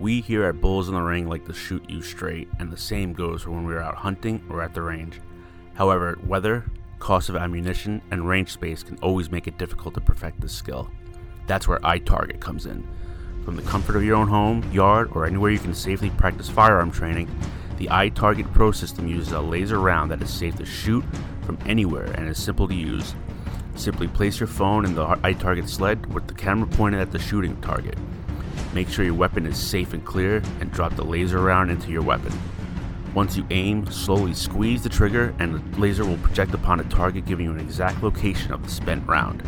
We here at Bulls in the Ring like to shoot you straight, and the same goes for when we are out hunting or at the range. However, weather, cost of ammunition, and range space can always make it difficult to perfect this skill. That's where iTarget comes in. From the comfort of your own home, yard, or anywhere you can safely practice firearm training, the iTarget Pro system uses a laser round that is safe to shoot from anywhere and is simple to use. Simply place your phone in the iTarget sled with the camera pointed at the shooting target. Make sure your weapon is safe and clear and drop the laser round into your weapon. Once you aim, slowly squeeze the trigger and the laser will project upon a target giving you an exact location of the spent round.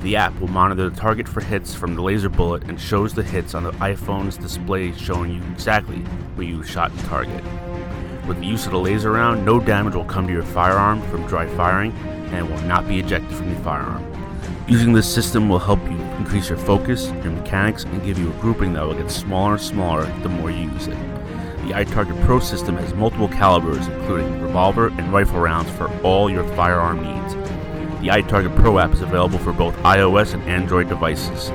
The app will monitor the target for hits from the laser bullet and shows the hits on the iPhone's display showing you exactly where you shot the target. With the use of the laser round, no damage will come to your firearm from dry firing and will not be ejected from the firearm. Using this system will help you increase your focus, your mechanics, and give you a grouping that will get smaller and smaller the more you use it. The iTarget Pro system has multiple calibers, including revolver and rifle rounds for all your firearm needs. The iTarget Pro app is available for both iOS and Android devices.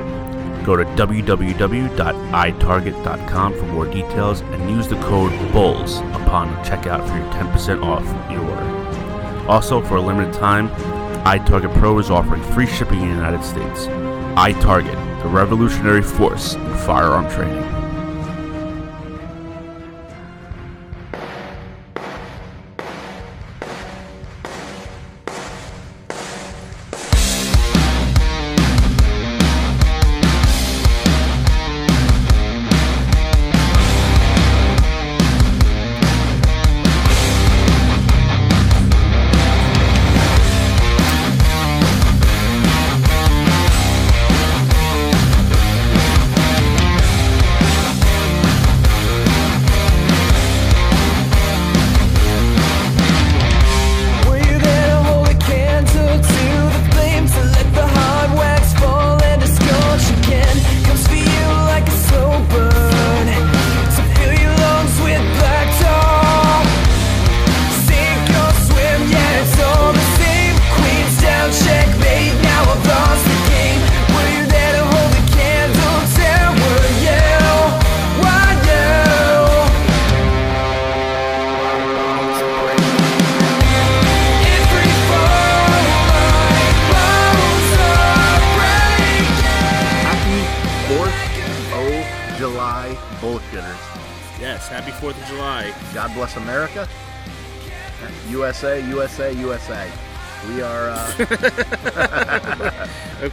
Go to www.itarget.com for more details and use the code BULLS upon checkout for your 10% off your order. Also, for a limited time, iTarget Pro is offering free shipping in the United States. iTarget, the revolutionary force in firearm training.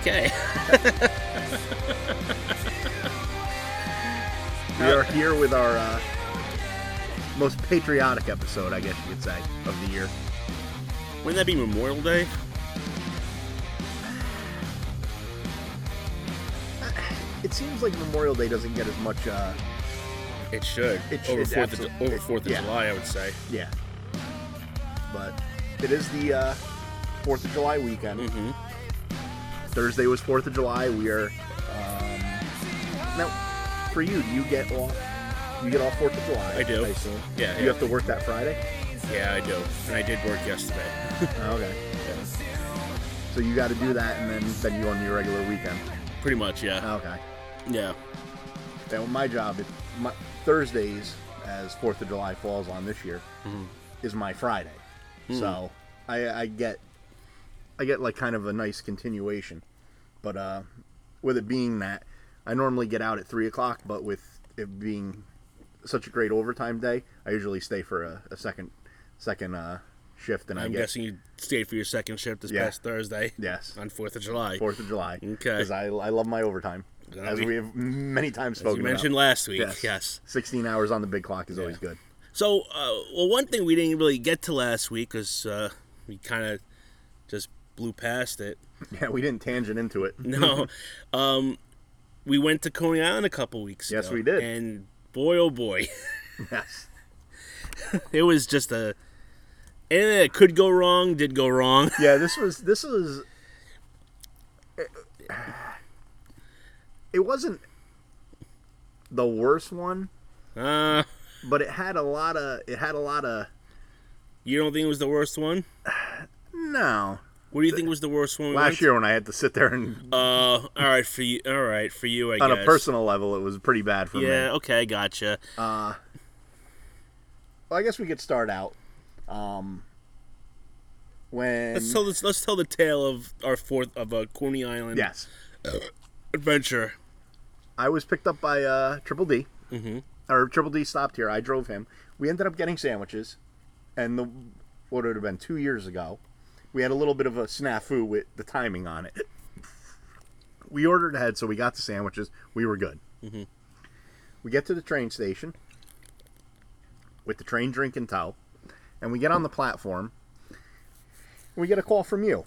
Okay. we are here with our uh, most patriotic episode, I guess you could say, of the year. Wouldn't that be Memorial Day? It seems like Memorial Day doesn't get as much, uh, It should. It over should, 4th of, absolute- over 4th of yeah. July, I would say. yeah. But it is the uh, 4th of July weekend. Mm-hmm. Thursday was 4th of July. We are. Um, now, for you, do you get off? You get off 4th of July. I do. I assume. Yeah, You yeah. have to work that Friday? Yeah, I do. And I did work yesterday. Oh, okay. So you got to do that, and then then you go on your regular weekend. Pretty much, yeah. Okay. Yeah. Now my job, it, my, Thursdays, as Fourth of July falls on this year, Mhm. is my Friday. So I, I get I get like kind of a nice continuation. But uh, with it being that, I normally get out at three o'clock, but with it being such a great overtime day, I usually stay for a, a second second uh, shift, and I I'm get guessing you stayed for your second shift this Yeah. past Thursday yes on 4th of July. Fourth of July. Okay. because I, I love my overtime, Yeah, as we- we have many times spoken you about. mentioned last week. Yes. Yes. 16 hours on the big clock is always good. So, uh, well, one thing we didn't really get to last week because uh, we kind of blew past it. Yeah, we didn't tangent into it. No, um, we went to Coney Island a couple weeks Yes, ago. we did. And boy, oh boy, yes. it was just a. Anything that could go wrong did go wrong. Yeah, this was this was it wasn't the worst one, Uh, but it had a lot of it had a lot of you don't think it was the worst one? no. What do you think was the worst one? We last went? year when I had to sit there and Uh, all right for you. All right for you. I on guess. a personal level, it was pretty bad for me. Yeah. Okay. Gotcha. Uh, Well, I guess we could start out. Um, when Let's tell this. Let's tell the tale of our fourth of a Coney Island yes, adventure. I was picked up by uh, Triple D, Mm-hmm. or Triple D stopped here. I drove him. We ended up getting sandwiches, and the what would have been two years ago, we had a little bit of a snafu with the timing on it. We ordered ahead, so we got the sandwiches. We were good. Mm-hmm. We get to the train station with the train drink and tow, and we get on the platform. We get a call from you.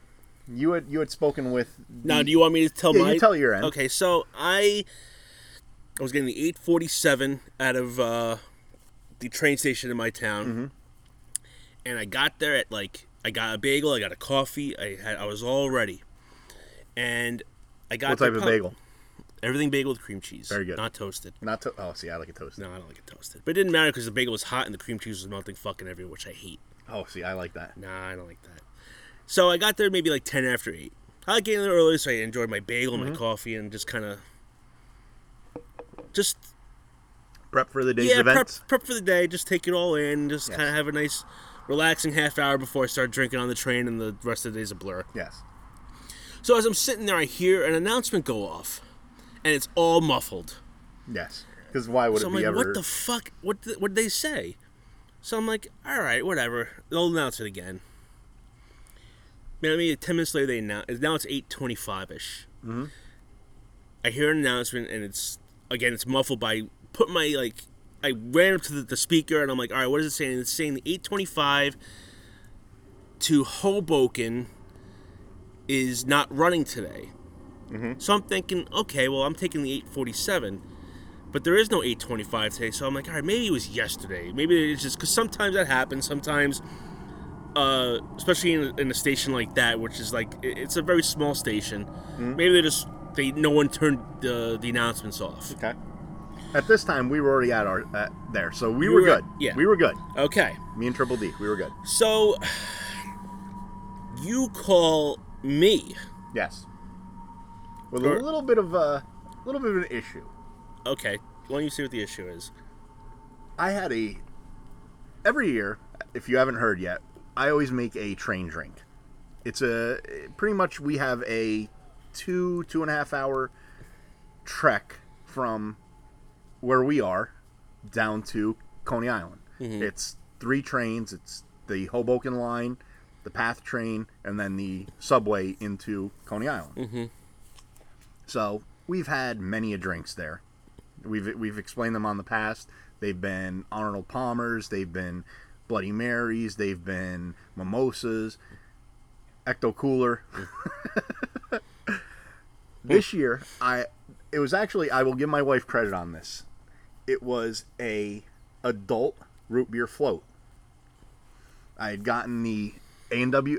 You had you had spoken with. Now, do you want me to tell Yeah, my? you tell your end. Okay, so I I was getting the 847 out of uh, the train station in my town, Mm-hmm. and I got there at like I got a bagel, I got a coffee, I had I was all ready, and I got What type of pub- bagel? Everything bagel with cream cheese. Very good. Not toasted. Not to. Oh, see, I like it toasted. No, I don't like it toasted. But it didn't matter because the bagel was hot and the cream cheese was melting fucking everywhere, which I hate. Oh, see, I like that. Nah, I don't like that. So I got there maybe like 10 after 8. I like getting there early so I enjoyed my bagel, Mm-hmm. my coffee, and just kind of. Just, Prep for the day's yeah, prep, prep for the day. Just take it all in. Just Yes. kind of have a nice, relaxing half hour before I start drinking on the train, and the rest of the day's a blur. Yes. So as I'm sitting there, I hear an announcement go off, and it's all muffled. Yes. Because why would So it I'm be like, ever? what the fuck? What did, what did they say? So I'm like, all right, whatever. They'll announce it again. Man, I mean, ten minutes later they announce. Now it's eight twenty-five ish. Mm-hmm. I hear an announcement, and it's again, it's muffled by put my like. I ran up to the, the speaker, and I'm like, all right, what is it saying? It's saying the eight twenty-five to Hoboken is not running today. So I'm thinking, okay, well, I'm taking the 847 but there is no 825 today. So i'm like all right maybe it was yesterday. Maybe it's just because sometimes that happens. Sometimes uh, especially in, in a station like that which is like it's a very small station. Maybe they just they no one turned the the announcements off. Okay. At this time, we were already at our at there, so we were, were- good. yeah. we were good. okay Me and Triple D, we were good. so you call me Yes. With Or- a little bit of a little bit of an issue. okay why don't you see what the issue is I had a every year. If you haven't heard yet, I always make a train drink. It's a pretty much we have a two two and a half hour trek from where we are down to Coney Island. It's three trains. It's the Hoboken line, the Path train, and then the subway into Coney Island. Mhm. So we've had many a drinks there. We've we've explained them on the past. They've been Arnold Palmers. They've been Bloody Marys. They've been mimosas. Ecto Cooler. this year, I it was actually I will give my wife credit on this. It was a adult root beer float. I had gotten the A and W,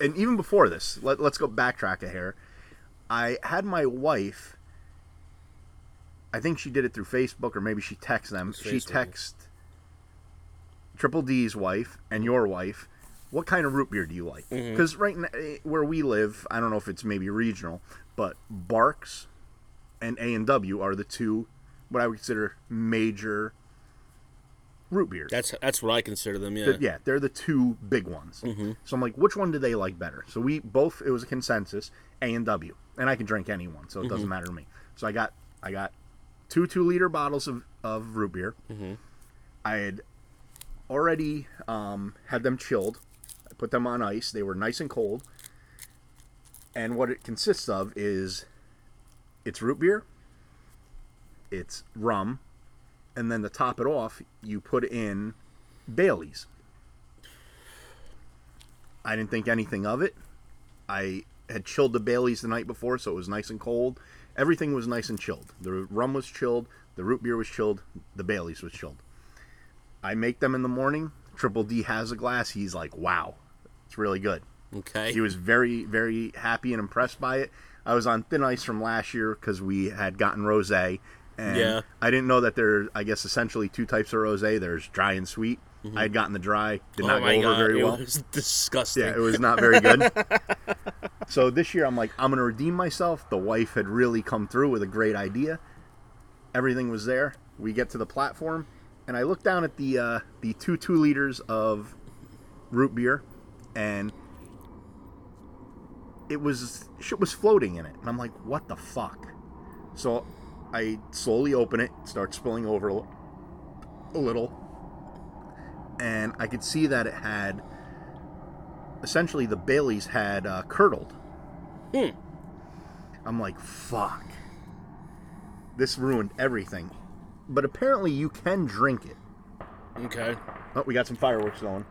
and even before this, let, let's go backtrack a hair. I had my wife. I think she did it through Facebook or maybe she texted them. She texted Triple D's wife and your wife. What kind of root beer do you like? Mm-hmm. Because right now, where we live, I don't know if it's maybe regional, but Barq's and A and W are the two what I would consider major root beers. that's that's what i consider them yeah They're- yeah, they're the two big ones. Mm-hmm. So I'm like, which one do they like better? So we both it was a consensus A and W, and I can drink any one, so it doesn't mm-hmm. matter to me. So I got I got two two liter bottles of of root beer. Mm-hmm. I had already um, had them chilled. I put them on ice. They were nice and cold. And what it consists of is it's root beer, it's rum, and then to top it off, you put in Bailey's. I didn't think anything of it. I had chilled the Bailey's the night before, so it was nice and cold. Everything was nice and chilled. The rum was chilled, the root beer was chilled, the Bailey's was chilled. I make them in the morning. Triple D has a glass. He's like, wow, it's really good. okay He was very, very happy and impressed by it. I was on thin ice from last year because we had gotten rosé, and Yeah. I didn't know that there. I guess essentially two types of rosé. There's dry and sweet. I had gotten the dry, did oh not go over god, very it well. was disgusting. Yeah, it was not very good. so this year I'm like, I'm gonna redeem myself. The wife had really come through with a great idea. Everything was there. We get to the platform, and I look down at the uh, the two two liters of root beer, and it was shit was floating in it, and I'm like, what the fuck? So I slowly open it, start spilling over a little, and I could see that it had essentially the Baileys had uh, curdled. Hmm. I'm like, fuck. This ruined everything. But apparently you can drink it. okay. Oh, we got some fireworks going.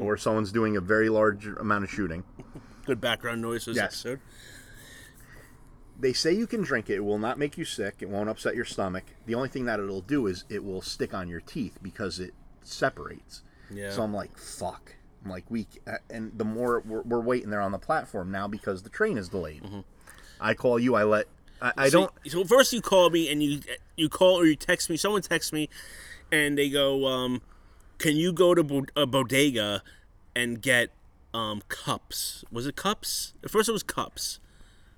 Or someone's doing a very large amount of shooting. Good background noise this Yes. episode. They say you can drink it. It will not make you sick. It won't upset your stomach. The only thing that it'll do is it will stick on your teeth because it separates. Yeah. So I'm like, fuck. I'm like, we, uh, and the more we're, we're waiting there on the platform now because the train is delayed. I call you. I let. I, I So- don't. So first you call me and you you call or you text me. Someone texts me, and they go, um, "Can you go to a bodega and get um, cups? Was it cups? At first it was cups,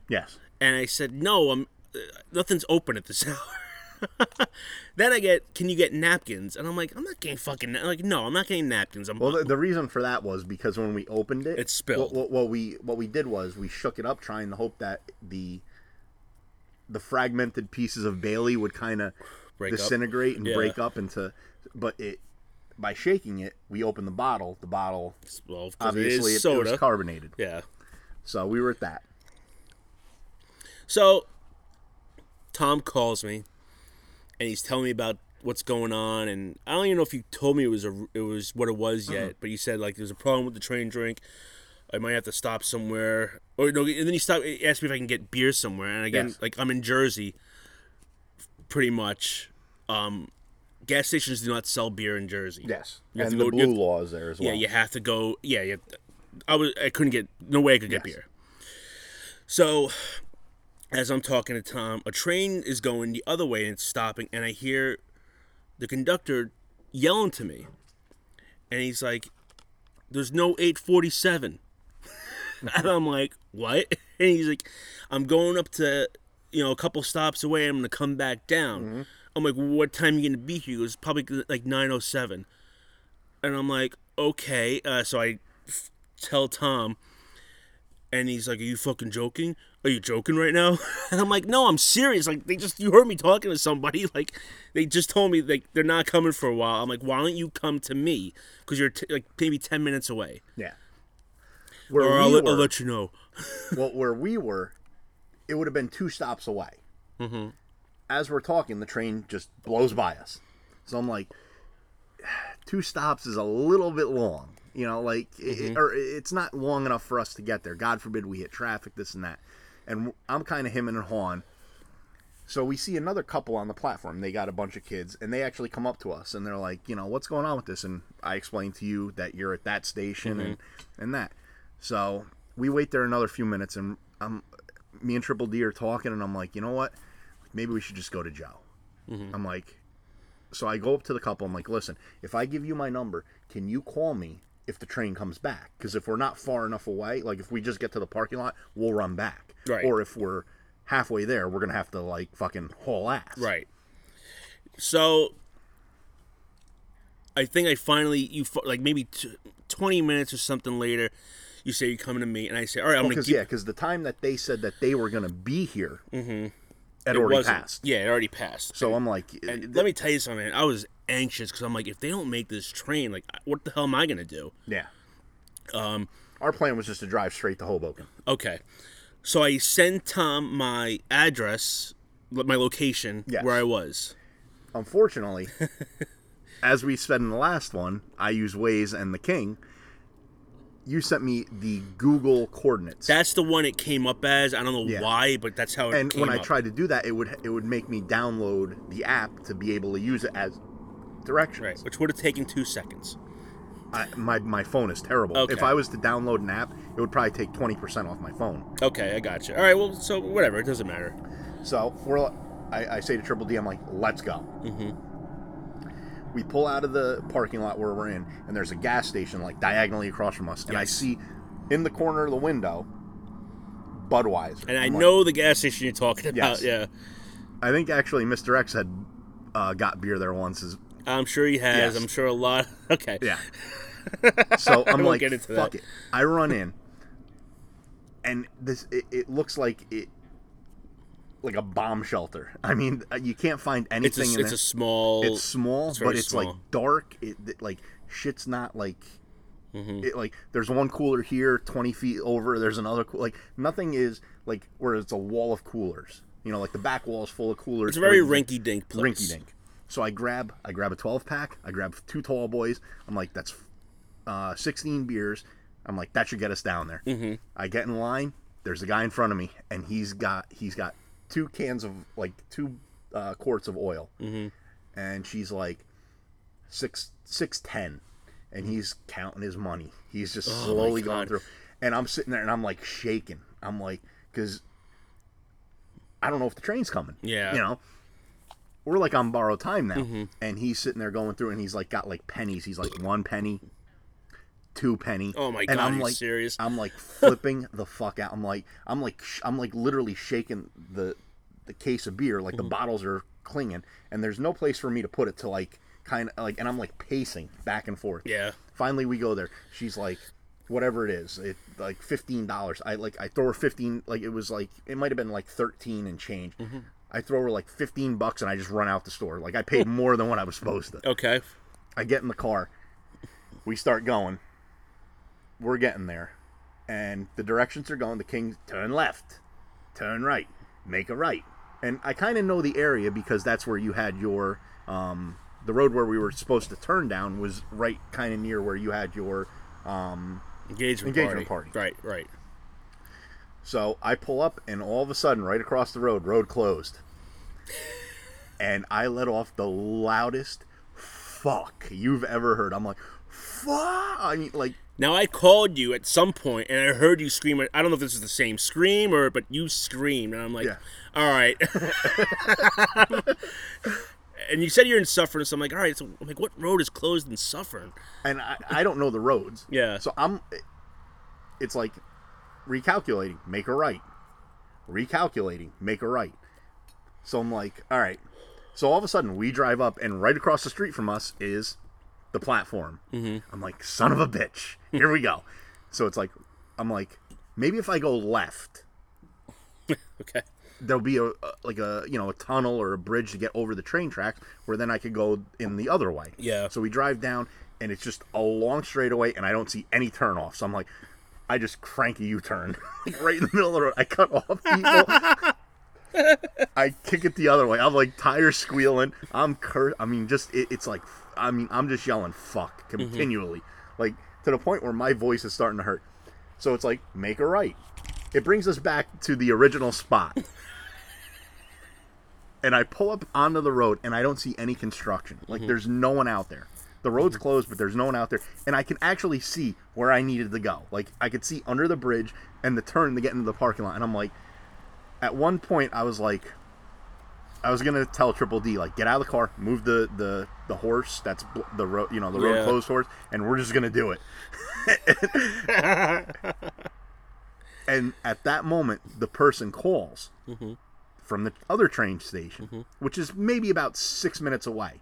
Yes. And I said no. I'm uh, nothing's open at this hour. then I get, "Can you get napkins?" And I'm like, "I'm not getting fucking na-" like no, I'm not getting napkins. I'm Well, the, the reason for that was because when we opened it, It spilled. What, what, what we what we did was we shook it up, trying to hope that the the fragmented pieces of Bailey would kind of Break up. disintegrate and Yeah. break up into. But it by shaking it, we opened the bottle. The bottle well, obviously it it was carbonated, yeah. so we were at that. So Tom calls me and he's telling me about what's going on and I don't even know if he told me it was a it was what it was yet, but he said like there's a problem with the train drink. I might have to stop somewhere. Or no, and then he stopped he asked me if I can get beer somewhere. And again, Yes. like I'm in Jersey pretty much. Um gas stations do not sell beer in Jersey. Yes, You have and to the go- you blue have- law is there as well. Yeah, you have to go. Yeah, you I was. I couldn't get. No way I could get Yes. beer. So, as I'm talking to Tom, a train is going the other way and it's stopping, and I hear the conductor yelling to me, and he's like, "There's no 847," and I'm like, "What?" And he's like, "I'm going up to, you know, a couple stops away. I'm gonna come back down." I'm like, "What time are you gonna be here?" He goes, "Probably like 9:07." And I'm like, okay. Uh, so I f- tell Tom, and he's like, "Are you fucking joking? Are you joking right now?" And I'm like, "No, I'm serious. Like they just you heard me talking to somebody. Like they just told me like they're not coming for a while. I'm like, why don't you come to me? Because you're t- like maybe ten minutes away, yeah. Where or I'll, let- were, I'll let you know." well, where we were, it would have been two stops away. Mm-hmm. As we're talking, the train just blows by us. So I'm like, two stops is a little bit long. You know, like, it, or it's not long enough for us to get there. God forbid we hit traffic, this and that. And I'm kind of him and hawing. So we see another couple on the platform. They got a bunch of kids, and they actually come up to us, and they're like, you know, what's going on with this? And I explain to you that you're at that station and mm-hmm. and that. So we wait there another few minutes, and I'm me and Triple D are talking, and I'm like, you know what? Maybe we should just go to Joe. Mm-hmm. I'm like, so I go up to the couple. I'm like, listen, if I give you my number, can you call me if the train comes back? Because if we're not far enough away, like if we just get to the parking lot, we'll run back. Right. Or if we're halfway there, we're gonna have to like fucking haul ass. Right. So I think I finally you like maybe t- twenty minutes or something later. You say you're coming to me, and I say, "All right, I'm gonna Because give yeah, because the time that they said that they were gonna be here, had It already wasn't- passed. Yeah, it already passed. So I'm like, And let me tell you something. I was anxious because I'm like, if they don't make this train, like, what the hell am I gonna do? yeah. Um, our plan was just to drive straight to Hoboken. Okay, so I send Tom my address, my location, Yes. where I was. Unfortunately, as we said in the last one, I use Waze and the King. You sent me the Google coordinates. That's the one it came up as. I don't know Yeah. why, but that's how it and when I up. tried to do that, it would it would make me download the app to be able to use it as directions. Right, which would have taken two seconds. I, my my phone is terrible. Okay. If I was to download an app, it would probably take twenty percent off my phone. Okay, I got you. All right, well, so whatever, it doesn't matter. So we're I, I say to Triple D, I'm like, let's go. Mm-hmm. we pull out of the parking lot where we're in, and there's a gas station like diagonally across from us, and I see in the corner of the window Budweiser. And I I'm like- know the gas station you're talking about. Yes. Yeah, I think actually Mr. X had uh, got beer there once. Is I'm sure he has. Yes. I'm sure a lot. Okay. yeah. So I'm like, fuck that. it. I run in, and this it, it looks like it. Like a bomb shelter. I mean, uh, you can't find It's a, anything in it's a small. it's small, it's but it's small. like dark. It, it- like shit's not like Mm-hmm. it. Like there's one cooler here, twenty feet over. There's another. coo- Like nothing is like where it's a wall of coolers. You know, like the back wall is full of coolers. It's a very rinky-dink place. Rinky dink. So I grab I grab a 12 pack. I grab two tall boys. I'm like, that's uh, 16 beers. I'm like, that should get us down there. Mm-hmm. I get in line. There's a guy in front of me, and he's got he's got two cans of like two uh, quarts of oil, mm-hmm. and she's like six six ten, and he's counting his money. He's just slowly going through, and I'm sitting there and I'm like shaking. I'm like, because I don't know if the train's coming. Yeah. you know we're like on borrowed time now. Mm-hmm. and he's sitting there going through and he's like got like pennies. He's like one penny two penny. Oh my and God, i'm are you like serious? i'm like flipping the fuck out. I'm like i'm like sh- i'm like literally shaking the the case of beer. Like the bottles are clinging and there's no place for me to put it to like kind of like and i'm like pacing back and forth. Yeah. finally we go there. She's like whatever it is it like $15 i like i throw her 15 like it was like it might have been like 13 and change i throw her like 15 bucks and i just run out the store like i paid more than what i was supposed to Okay. i get in the car we start going we're getting there and the directions are going the king turn left turn right make a right and i kind of know the area because that's where you had your um the road where we were supposed to turn down was right kind of near where you had your um Engagement, Engagement party. party. Right. Right. So I pull up, and all of a sudden, right across the road, road closed. And I let off the loudest fuck you've ever heard. I'm like, fuck. I mean, like, Now I called you at some point and I heard you scream. I don't know if this is the same scream or, but you screamed, and I'm like, Yeah. all right. and you said you're in Suffern, so I'm like, all right. So I'm like, what road is closed in Suffern? and I, I don't know the roads. Yeah. So I'm, it's like recalculating, make a right. Recalculating, make a right. So I'm like, all right. So all of a sudden, we drive up, and right across the street from us is the platform. Mm-hmm. I'm like, son of a bitch. Here we go. So it's like, I'm like, maybe if I go left, Okay. there'll be a, a like a you know a tunnel or a bridge to get over the train tracks where then I could go in the other way. Yeah. So we drive down and it's just a long straightaway and I don't see any turn off. So I'm like, I just crank a U-turn right in the middle of the road. I cut off people. I kick it the other way. I'm like tires squealing. I'm cur. I mean, just it, it's like I mean I'm just yelling fuck mm-hmm. continually, like to the point where my voice is starting to hurt. So it's like make a right. It brings us back to the original spot. and I pull up onto the road and I don't see any construction. Like mm-hmm. there's no one out there. The road's mm-hmm. closed, but there's no one out there. And I can actually see where I needed to go. Like I could see under the bridge and the turn to get into the parking lot. And I'm like, at one point I was like, I was gonna tell Triple D like, get out of the car, move the the the horse. That's bl- the road, you know, the road Yeah. closed horse, and we're just gonna do it. and at that moment, the person calls mm-hmm. from the other train station, mm-hmm. which is maybe about six minutes away.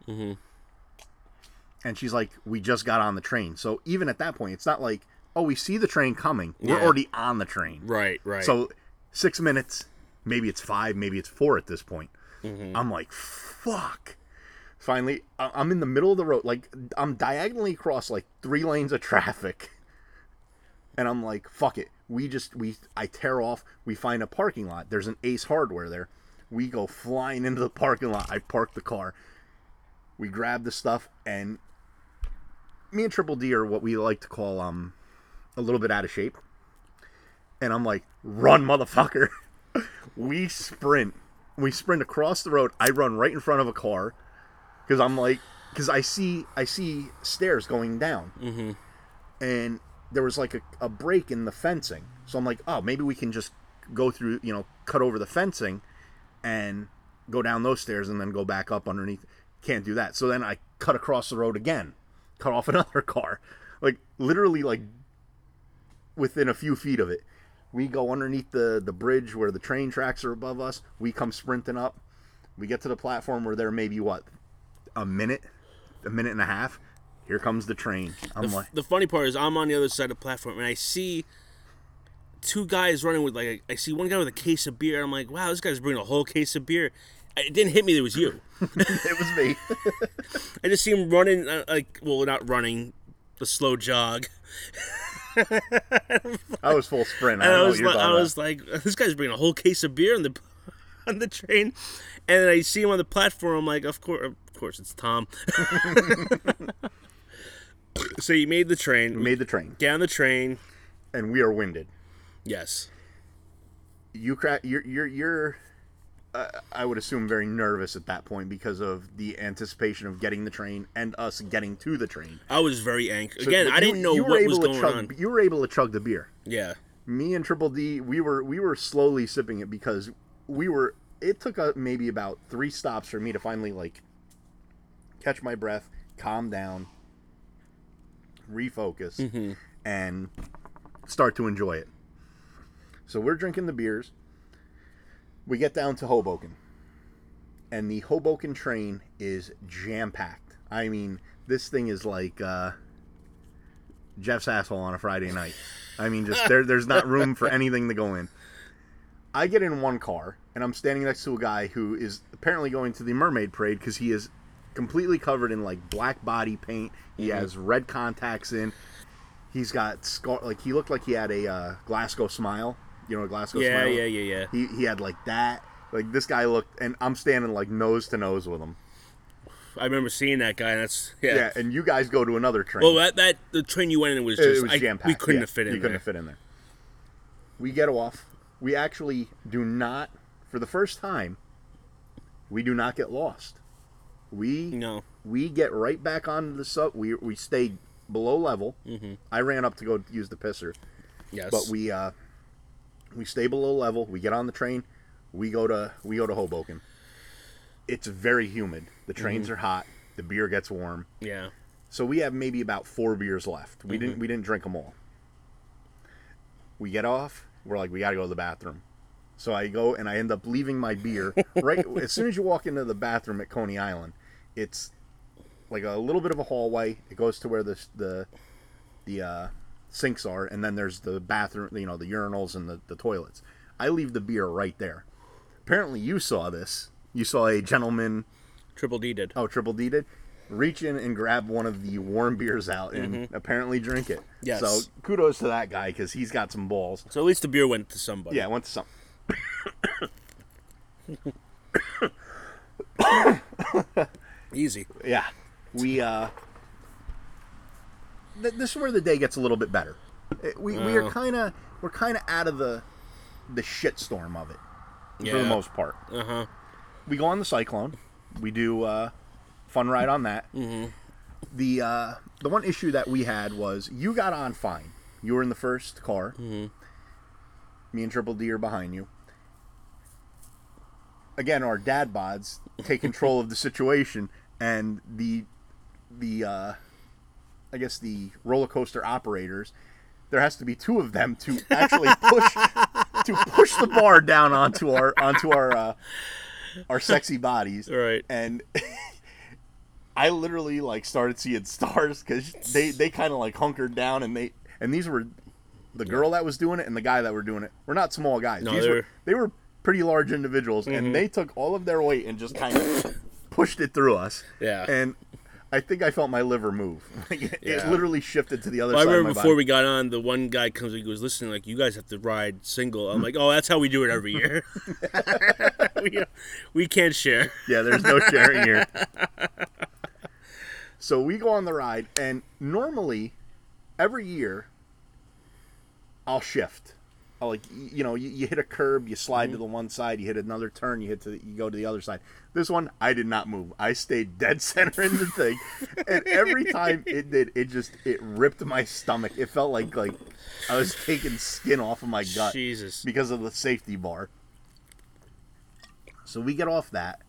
And she's like, "We just got on the train." So even at that point, it's not like, "Oh, we see the train coming. We're Yeah. already on the train." Right. Right. So six minutes, maybe it's five, maybe it's four at this point. Mm-hmm. I'm like, fuck. Finally, I- I'm in the middle of the road. Like, I'm diagonally across like three lanes of traffic. And I'm like, fuck it. We just, we, I tear off. We find a parking lot. There's an Ace Hardware there. We go flying into the parking lot. I park the car. We grab the stuff. And me and Triple D are what we like to call, um, a little bit out of shape and I'm like, run, motherfucker. we sprint. We sprint across the road. I run right in front of a car because I'm like, because I see, I see stairs going down, mm-hmm. and there was like a, a break in the fencing. So I'm like, oh, maybe we can just go through, you know, cut over the fencing, and go down those stairs and then go back up underneath. can't do that. So then I cut across the road again, cut off another car, like literally like within a few feet of it. We go underneath the the bridge where the train tracks are above us. We come sprinting up. We get to the platform where there maybe what a minute, a minute and a half. Here comes the train. I'm The, like, the funny part is I'm on the other side of the platform and I see two guys running with like I see one guy with a case of beer. I'm like, wow, this guy's bringing a whole case of beer. It didn't hit me it was you. it was me. I just see him running uh, like well, not running, a slow jog. I was full sprint. I, don't I was what you're like, I was like, this guy's bringing a whole case of beer on the on the train, and then I see him on the platform. I'm like, of course, of course, it's Tom. so you made the train. about. made the train, get on the train. and we are winded. Yes. you crack you're you're you're uh, I would assume very nervous at that point because of the anticipation of getting the train and us getting to the train. I was very anxious. So, Again, I didn't know you what able was to going chug, on. You were able to chug the beer. Yeah. Me and Triple D, we were we were slowly sipping it because we were. It took uh maybe about three stops for me to finally like catch my breath, calm down, refocus, Mm-hmm. and start to enjoy it. So we're drinking the beers. We get down to Hoboken. And the Hoboken train is jam packed. I mean, this thing is like uh, Jeff's asshole on a Friday night. I mean, just there, there's not room for anything to go in. I get in one car, and I'm standing next to a guy who is apparently going to the Mermaid Parade because he is completely covered in like black body paint. He Mm-hmm. has red contacts in. He's got scar like he looked like he had a uh, Glasgow smile. You know, Glasgow Yeah, smile. yeah, yeah, yeah. He he had like that. Like this guy looked, and I'm standing like nose to nose with him. I remember seeing that guy. And that's yeah. Yeah, and you guys go to another train. Well, that that the train you went in was just it was jam packed. we couldn't have fit in You couldn't have fit in there. We get off. We actually do not, for the first time, we do not get lost. We No. we get right back onto the sub. We we stayed below level. Mm-hmm. I ran up to go use the pisser, Yes. but we uh we stay below level. We get on the train. We go to we go to Hoboken. It's very humid. The trains Mm-hmm. are hot. The beer gets warm. yeah. So we have maybe about four beers left. Mm-hmm. We didn't we didn't drink them all. We get off. We're like we got to go to the bathroom. So I go and I end up leaving my beer right as soon as you walk into the bathroom at Coney Island. It's like a little bit of a hallway. It goes to where the the the uh, sinks are, and then there's the bathroom. You know the urinals and the, the toilets. I leave the beer right there. Apparently, you saw this. You saw a gentleman Triple D did. oh triple D did reach in and grab one of the warm beers out and apparently drink it. Mm-hmm. Yes. So kudos to that guy because he's got some balls. So at least the beer went to somebody. Yeah, went to some. Easy. Yeah, we uh. Th- this is where the day gets a little bit better. It- we we are Oh. kind of we're kind of out of the the shit storm of it for the most part. Uh huh. we go on the cyclone. We do uh, fun ride on that. Mm-hmm. The uh, the one issue that we had was you got on fine. You were in the first car. Mm-hmm. Me and Triple D are behind you. Again, our dad bods take control of the situation, and the the uh, I guess the roller coaster operators. There has to be two of them to actually push to push the bar down onto our onto our uh, our sexy bodies. Right. And I literally like started seeing stars because they they kind of like hunkered down and they and these were the girl that was doing it and the guy that were doing it. We're not small guys. No, these they're- were they were pretty large individuals and they took all of their weight and just kind of pushed it through us. Yeah. And I think I felt my liver move. It, Yeah. literally shifted to the other Well, I side. remember of my before body. we got on, the one guy comes. He goes, "Listen, like you guys have to ride single." I'm like, "Oh, that's how we do it every year. we, uh, we can't share." Yeah, there's no sharing here. So we go on the ride, and normally, every year, I'll shift. I'll like you know, you, you hit a curb, you slide to the one side, you hit another turn, you hit to the, you go to the other side. This one, I did not move. I stayed dead center in the thing, and every time it did, it just it ripped my stomach. It felt like like I was taking skin off of my gut Jesus. because of the safety bar. So we get off that.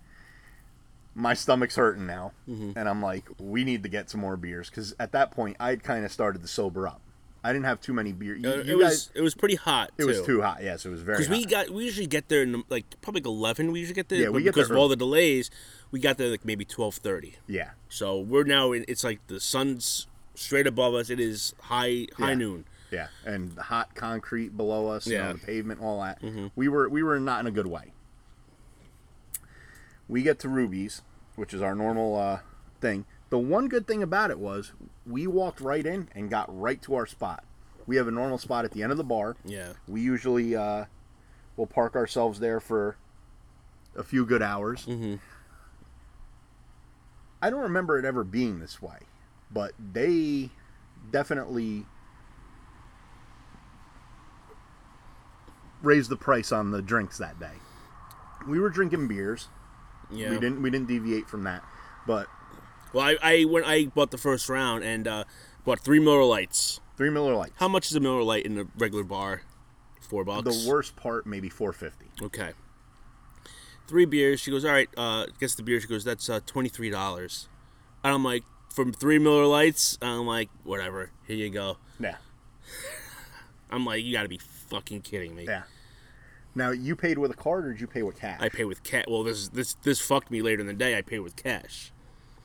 my stomach's hurting now, Mm-hmm. and I'm like, we need to get some more beers because at that point I'd kind of started to sober up. I didn't have too many beers. You, Uh, you it was guys, it was pretty hot. it was too hot. Yes, it was very. because we got we usually get there in like probably like eleven. We usually get there. Yeah, we get because there of all the delays. We got there like maybe twelve thirty. yeah, So we're now in. It's like the sun's straight above us. It is high high Yeah. noon. yeah, and the hot concrete below us. you Yeah. the pavement, all that. We were we were not in a good way. We get to Ruby's, which is our normal uh, thing. The one good thing about it was we walked right in and got right to our spot. We have a normal spot at the end of the bar. Yeah. We usually uh, will park ourselves there for a few good hours. Mm-hmm. I don't remember it ever being this way, but they definitely raised the price on the drinks that day. We were drinking beers. Yeah. We didn't we didn't deviate from that, but Well, I, I when I bought the first round and uh, bought three Miller Lites. three Miller Lites. How much is a Miller Lite in a regular bar? Four bucks. The worst part, maybe four fifty. Okay. Three beers. She goes, all right. Uh, gets the beer. She goes, that's uh, twenty three dollars. And I'm like, from three Miller Lites. I'm like, whatever. Here you go. Yeah, I'm like, you got to be fucking kidding me. yeah. Now you paid with a card or did you pay with cash? I pay with cash. Well, this this this fucked me later in the day. I paid with cash.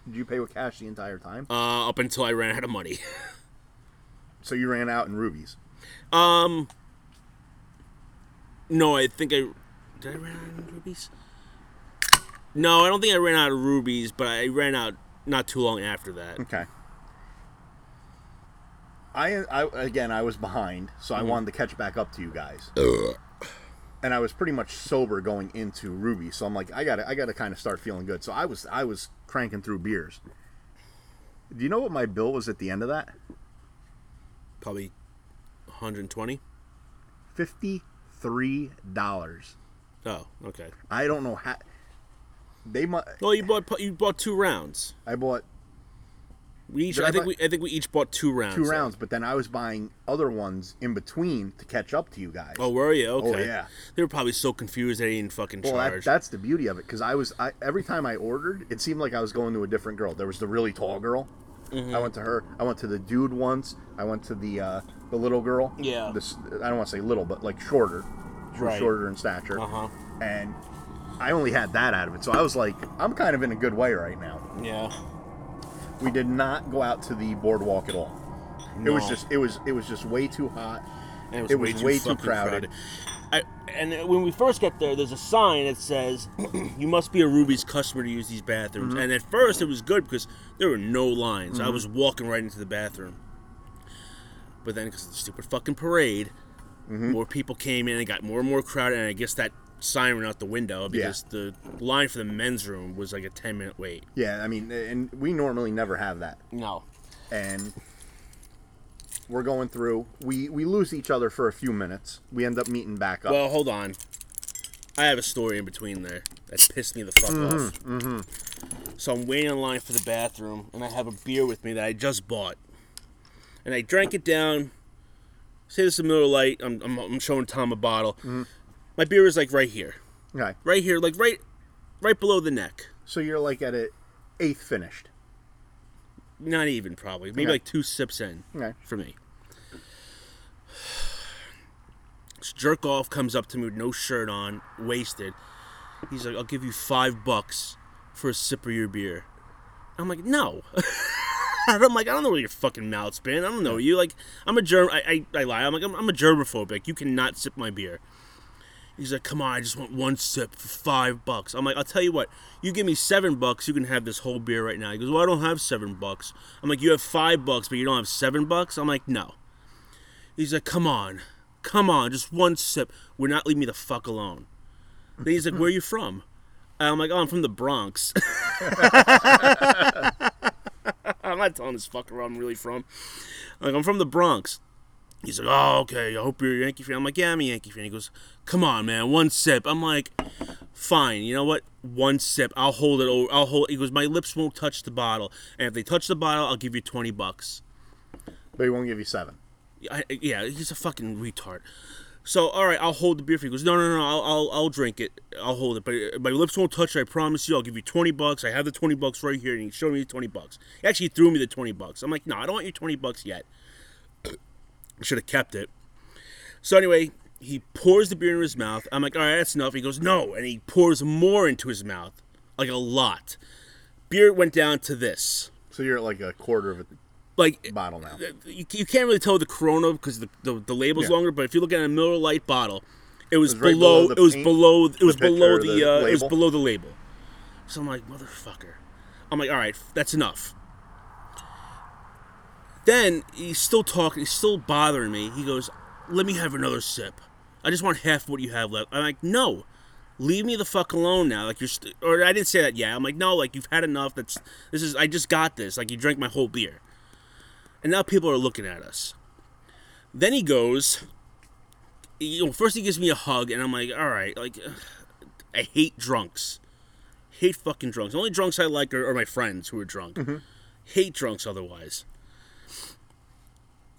Did you pay with cash the entire time? Uh, up until I ran out of money. So you ran out in Ruby's. um. No, I think I did. I run out of Ruby's. No, I don't think I ran out of Ruby's, but I ran out not too long after that. Okay. I, I again, I was behind, so I wanted to catch back up to you guys. And I was pretty much sober going into Ruby, so I'm like, I gotta, I gotta kind of start feeling good. So I was, I was cranking through beers. Do you know what my bill was at the end of that? Probably 120. Fifty-three dollars. Oh, okay. I don't know how. They might. Well, you bought you bought two rounds. I bought We each, I, think buy- we, I think we each bought two rounds. two though. rounds, but then I was buying other ones in between to catch up to you guys. Oh, were you? Okay. yeah. They were probably so confused they didn't fucking Well, that, charge. that's the beauty of it because I was I, every time I ordered, it seemed like I was going to a different girl. There was the really tall girl. Mm-hmm. I went to her. I went to the dude once. I went to the uh, the little girl. Yeah. This I don't want to say little, but like shorter. Right. shorter in stature. Uh huh. And I only had that out of it, so I was like, I'm kind of in a good way right now. Yeah. We did not go out to the boardwalk at all. It was just it was it was just way too hot. And It was way too fucking crowded. I, and when we first get there, there's a sign that says, "You must be a Ruby's customer to use these bathrooms." Mm-hmm. And at first, it was good because there were no lines. I was walking right into the bathroom. But then, because of the stupid fucking parade, Mm-hmm. more people came in and got more and more crowded. And I guess that sign went out the window because the line for the men's room was like a ten minute wait. Yeah, I mean, and we normally never have that. No. and we're going through. We we lose each other for a few minutes. We end up meeting back up. Well, hold on. I have a story in between there that pissed me the fuck off. Mm-hmm. So I'm waiting in line for the bathroom, and I have a beer with me that I just bought, and I drank it down. Say this is a Miller Lite. I'm, I'm, I'm showing Tom a bottle. My beer is like right here, okay, right here, like right, right below the neck. so you're like at a eighth finished. Not even probably, maybe Okay. like two sips in Okay, for me. This jerk off comes up to me with no shirt on, wasted. He's like, "I'll give you five bucks for a sip of your beer." I'm like, "No." I'm like, "I don't know where your fucking mouth's been. I don't know you. Like, I'm a germ. I, I, I lie. I'm like, I'm, I'm a germophobic. You cannot sip my beer." He's like, "Come on, I just want one sip for five bucks." I'm like, "I'll tell you what. You give me seven bucks, you can have this whole beer right now." He goes, "Well, I don't have seven bucks." I'm like, "You have five bucks, but you don't have seven bucks." I'm like, "No." He's like, "Come on, come on, just one sip. We're not leaving me the fuck alone." Then he's like, "Where are you from?" And I'm like, "Oh, I'm from the Bronx." I'm not telling this fucker where I'm really from. Like, I'm from the Bronx. He's like, oh, okay. I hope you're a Yankee fan. I'm like, yeah, I'm a Yankee fan. He goes, come on, man, one sip. I'm like, fine. You know what? One sip. I'll hold it. Over. I'll hold. He goes, my lips won't touch the bottle, and if they touch the bottle, I'll give you twenty bucks. but he won't give you seven. I, yeah, he's a fucking retard. So all right, I'll hold the beer for you. He goes, no, no, no, I'll, I'll, I'll drink it. I'll hold it, but uh, my lips won't touch it. I promise you. I'll give you twenty bucks. I have the twenty bucks right here, and he showed me the twenty bucks. He actually threw me the twenty bucks. I'm like, no, I don't want your twenty bucks yet. I should have kept it. So anyway, he pours the beer in his mouth. I'm like, all right, that's enough. He goes, no, and he pours more into his mouth, like a lot. Beer went down to this. So you're at like a quarter of a Like bottle now. you, you can't really tell the Corona because the, the the label's Yeah. longer. But if you look at a Miller Lite bottle, it was, was right below. below it was paint, below. It was below the. the uh, it was below the label. So I'm like, motherfucker. I'm like, all right, that's enough. Then he's still talking. He's still bothering me. He goes, "Let me have another sip. I just want half what you have left." I'm like, "No, leave me the fuck alone now." Like you're, st-, or I didn't say that. Yeah, I'm like, "No, like you've had enough. That's this is. I just got this. Like you drank my whole beer." And now people are looking at us. Then he goes, you know, first he gives me a hug, and I'm like, all right, like, ugh, I hate drunks. Hate fucking drunks. The only drunks I like are, are my friends who are drunk. Mm-hmm. Hate drunks otherwise.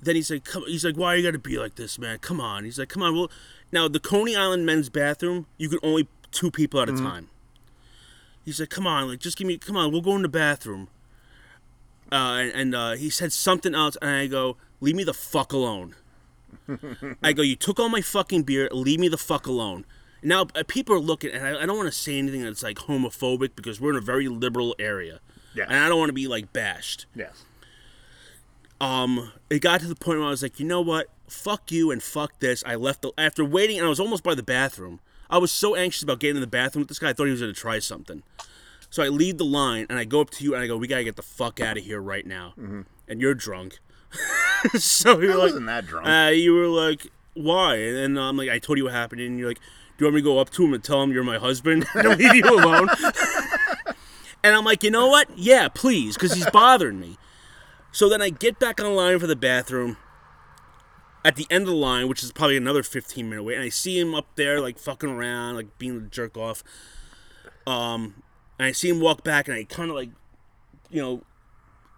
Then he's like, come, he's like, why you gotta be like this, man? Come on. He's like, come on. Well, now the Coney Island men's bathroom, you can only two people at a time. He's like, come on, like, just give me, come on, we'll go in the bathroom uh, and, and uh, he said something else, and I go, "Leave me the fuck alone." I go, "You took all my fucking beer. Leave me the fuck alone." Now uh, people are looking, and I, I don't want to say anything that's like homophobic because we're in a very liberal area, Yeah. and I don't want to be like bashed. Yes. Um, it got to the point where I was like, you know what? Fuck you and fuck this. I left the, after waiting, and I was almost by the bathroom. I was so anxious about getting in the bathroom with this guy. I thought he was gonna try something. So I leave the line and I go up to you and I go, "We gotta get the fuck out of here right now." And you're drunk. so you're I like, wasn't that drunk. uh, you were like, "Why?" And I'm like, "I told you what happened." And you're like, "Do you want me to go up to him and tell him you're my husband and leave you alone?" and I'm like, "You know what? Yeah, please, because he's bothering me." So then I get back on line for the bathroom. At the end of the line, which is probably another 15 minute wait, and I see him up there like fucking around, like being a jerk off. Um, and I see him walk back, and I kind of like, you know,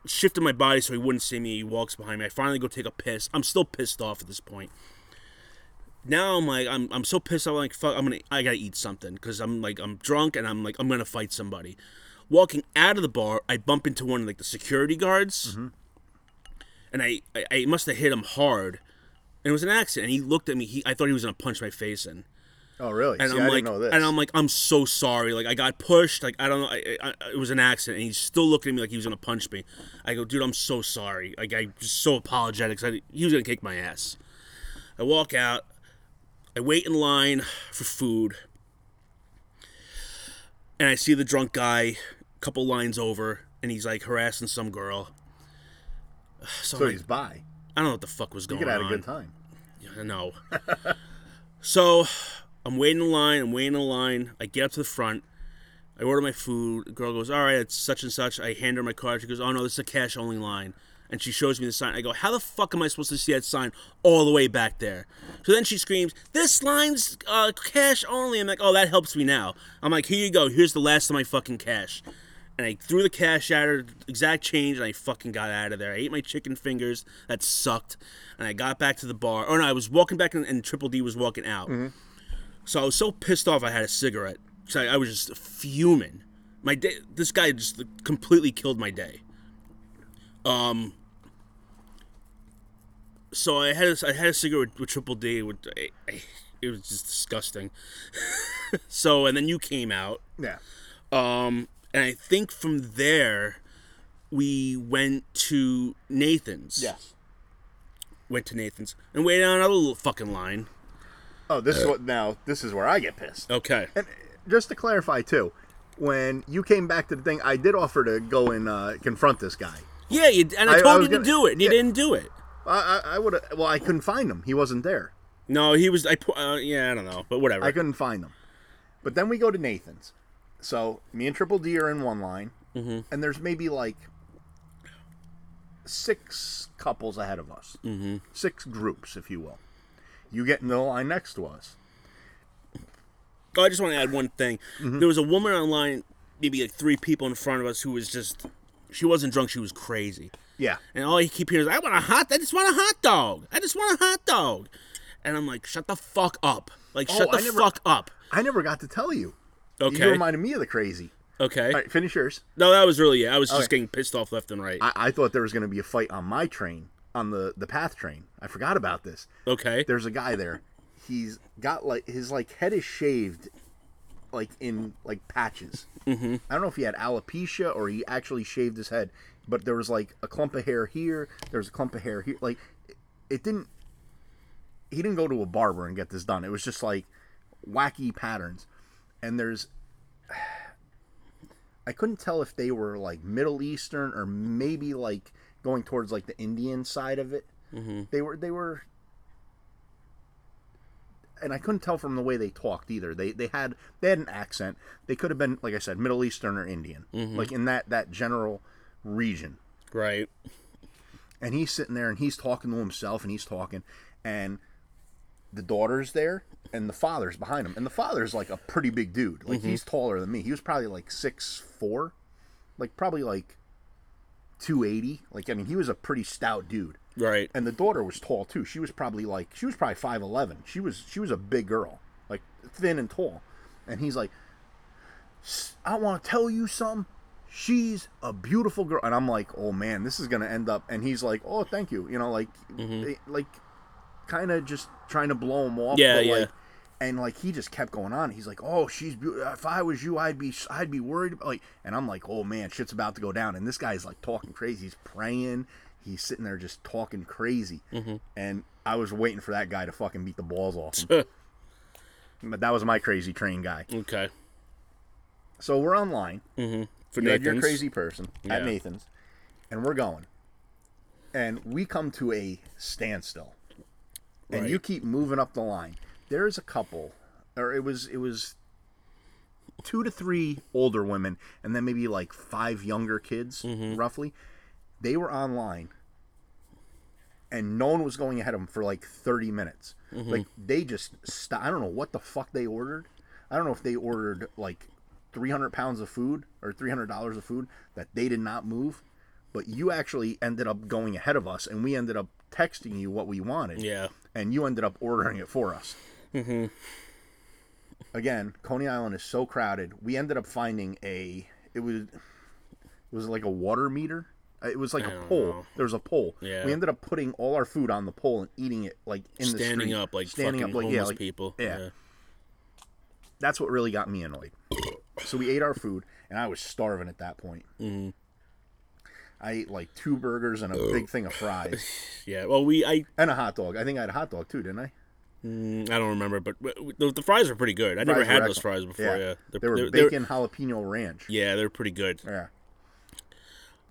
shifted my body so he wouldn't see me. He walks behind me. I finally go take a piss. I'm still pissed off at this point. Now I'm like, I'm, I'm so pissed. I'm like, fuck, I'm gonna, I gotta eat something because I'm like, I'm drunk and I'm like, I'm gonna fight somebody. Walking out of the bar, I bump into one of like the security guards, and I, I, I must have hit him hard. And it was an accident. And he looked at me. He, I thought he was gonna punch my face in. Oh, really? And See, I'm I like, didn't know this. and I'm like, I'm so sorry. Like, I got pushed. Like, I don't know. I, I, it was an accident. And he's still looking at me like he was gonna punch me. I go, dude, I'm so sorry. Like, I'm just so apologetic. 'cause I, he was gonna kick my ass. I walk out. I wait in line for food, and I see the drunk guy, a couple lines over, and he's like harassing some girl. So, so he's by. I don't know what the fuck was You going could have on. had a good time. I know. so I'm waiting in line. I'm waiting in line. I get up to the front. I order my food. The girl goes, "All right, it's such and such." I hand her my card. She goes, "Oh no, this is a cash only line." And she shows me the sign. I go, "How the fuck am I supposed to see that sign all the way back there?" So then she screams, "This line's uh, cash only." I'm like, "Oh, that helps me now." I'm like, "Here you go. Here's the last of my fucking cash." And I threw the cash at her, exact change, and I fucking got out of there. I ate my chicken fingers. That sucked. And I got back to the bar. Oh no, I was walking back, and, and Triple D was walking out. So I was so pissed off. I had a cigarette. So I, I was just fuming. My day. This guy just completely killed my day. Um. So I had a, I had a cigarette with, with Triple D. With, I, I, it was just disgusting. so and then you came out. Yeah. Um, and I think from there, we went to Nathan's. Yes. Went to Nathan's and waited on another little fucking line. Oh, this is what now. This is where I get pissed. Okay. And just to clarify too, when you came back to the thing, I did offer to go and uh, confront this guy. Yeah, you, and I, I- I told was you to gonna- do it, and you yeah. didn't do it. I, I, I would have. Well, I couldn't find him. He wasn't there. No, he was. I uh, yeah, I don't know, but whatever. I couldn't find them. But then we go to Nathan's. So me and Triple D are in one line, Mm-hmm. and there's maybe like six couples ahead of us. Mm-hmm. Six groups, if you will. You get in the line next to us. Oh, I just want to add one thing. Mm-hmm. There was a woman online, maybe like three people in front of us, who was just. She wasn't drunk. She was crazy. Yeah. And all you keep hearing is, "I want a hot. I just want a hot dog. I just want a hot dog." and I'm like, shut the fuck up. Like, Oh, shut the never- fuck up. I never got to tell you. You Okay. reminded me of the crazy. Okay. All right, finish yours. No, that was really it. I was just Okay. getting pissed off left and right. I, I thought there was going to be a fight on my train, on the the path train. I forgot about this. okay. There's a guy there. He's got like his like head is shaved, like in like patches. Mm-hmm. I don't know if he had alopecia or he actually shaved his head, but there was like a clump of hair here. There was a clump of hair here. Like it, it didn't. He didn't go to a barber and get this done. It was just like wacky patterns, and there's. I couldn't tell if they were like Middle Eastern or maybe like going towards like the Indian side of it. Mm-hmm. They were they were and I couldn't tell from the way they talked either. They they had they had an accent. They could have been like I said, Middle Eastern or Indian, like in that that general region. right. And he's sitting there and he's talking to himself and he's talking, and the daughter's there and the father's behind him. And the father's like a pretty big dude. Like he's taller than me. He was probably like six four, like probably like two eighty. Like I mean, he was a pretty stout dude. Right. and the daughter was tall too. She was probably like she was probably five eleven. She was she was a big girl, like thin and tall. And he's like, "S- I want to tell you something. She's a beautiful girl. And I'm like, oh man, this is gonna end up. And he's like, oh thank you. You know, like eh, like kind of just trying to blow him off. Yeah, yeah. Like, and like he just kept going on. He's like, "Oh, she's beautiful. If I was you, I'd be, I'd be worried." Like, and I'm like, "Oh man, shit's about to go down." And this guy's like talking crazy. He's praying. He's sitting there just talking crazy. Mm-hmm. And I was waiting for that guy to fucking beat the balls off him. but that was my crazy train guy. okay. So we're online. Mm-hmm. For You had your Nathan's. crazy person at Nathan's, and we're going. And we come to a standstill, and Right. you keep moving up the line. There's a couple, or it was it was two to three older women, and then maybe like five younger kids, Mm-hmm. roughly. They were online, and no one was going ahead of them for like 30 minutes. Mm-hmm. Like they just st- I don't know what the fuck they ordered. I don't know if they ordered like 300 pounds of food or 300 dollars of food that they did not move, but you actually ended up going ahead of us, and we ended up texting you what we wanted. Yeah. and you ended up ordering it for us. Mm-hmm. Again, Coney Island is so crowded. We ended up finding a. It was. It was like a water meter. It was like a pole. know. There was a pole. Yeah. We ended up putting all our food on the pole and eating it like in the Standing up like standing fucking up like homeless yeah, like, people. Yeah. That's what really got me annoyed. So we ate our food, and I was starving at that point. Mm-hmm. I ate like two burgers and a big thing of fries Yeah. Well, we I and a hot dog. I think I had a hot dog too, didn't I? mm, I don't remember, but the, the fries are pretty good. I never Fries had those fries before. Yeah. They're, they were they're- they're- bacon jalapeno ranch. yeah, they're pretty good. Yeah.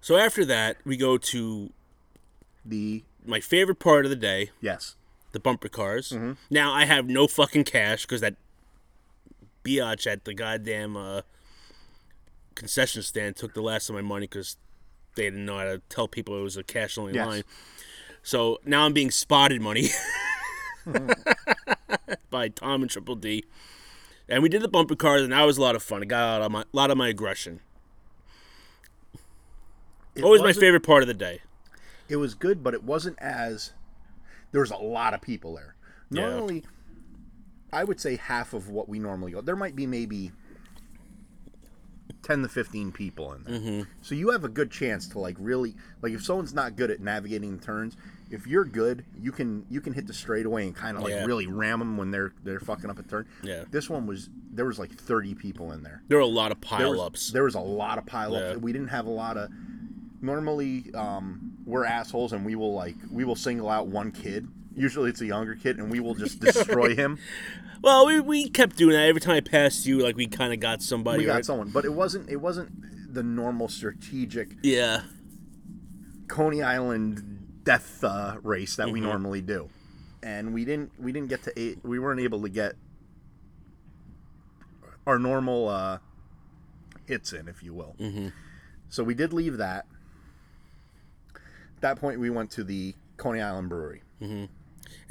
So after that, we go to The my favorite part of the day, yes, the bumper cars. Mm-hmm. Now I have no fucking cash because that biatch at the goddamn uh, concession stand took the last of my money because they didn't know how to tell people it was a cash only Yes. line. So now I'm being spotted money by Tom and Triple D. And we did the bumper cars, and that was a lot of fun. It got a lot of my, lot of my aggression. it Always my favorite part of the day. It was good, but it wasn't as. There was a lot of people there. Yeah. Normally, I would say half of what we normally go. There might be maybe ten to fifteen people in there. Mm-hmm. So you have a good chance to like really like if someone's not good at navigating the turns. If you're good, you can you can hit the straightaway and kind of like Yeah. really ram them when they're they're fucking up a turn. Yeah. This one was there was like thirty people in there. There were a lot of there pile was, ups. There was a lot of pile ups. Yeah. We didn't have a lot of. Normally, um, we're assholes and we will like we will single out one kid. Usually, it's a younger kid, and we will just destroy him. Well, we, we kept doing that every time I passed you. Like we kind of got somebody. We got right? someone, but it wasn't. It wasn't the normal strategic Yeah, Coney Island death uh, race that Mm-hmm. we normally do, and we didn't. We didn't get to. Eight, we weren't able to get our normal uh, hits in, if you will. Mm-hmm. So we did leave that. At that point, we went to the Coney Island Brewery.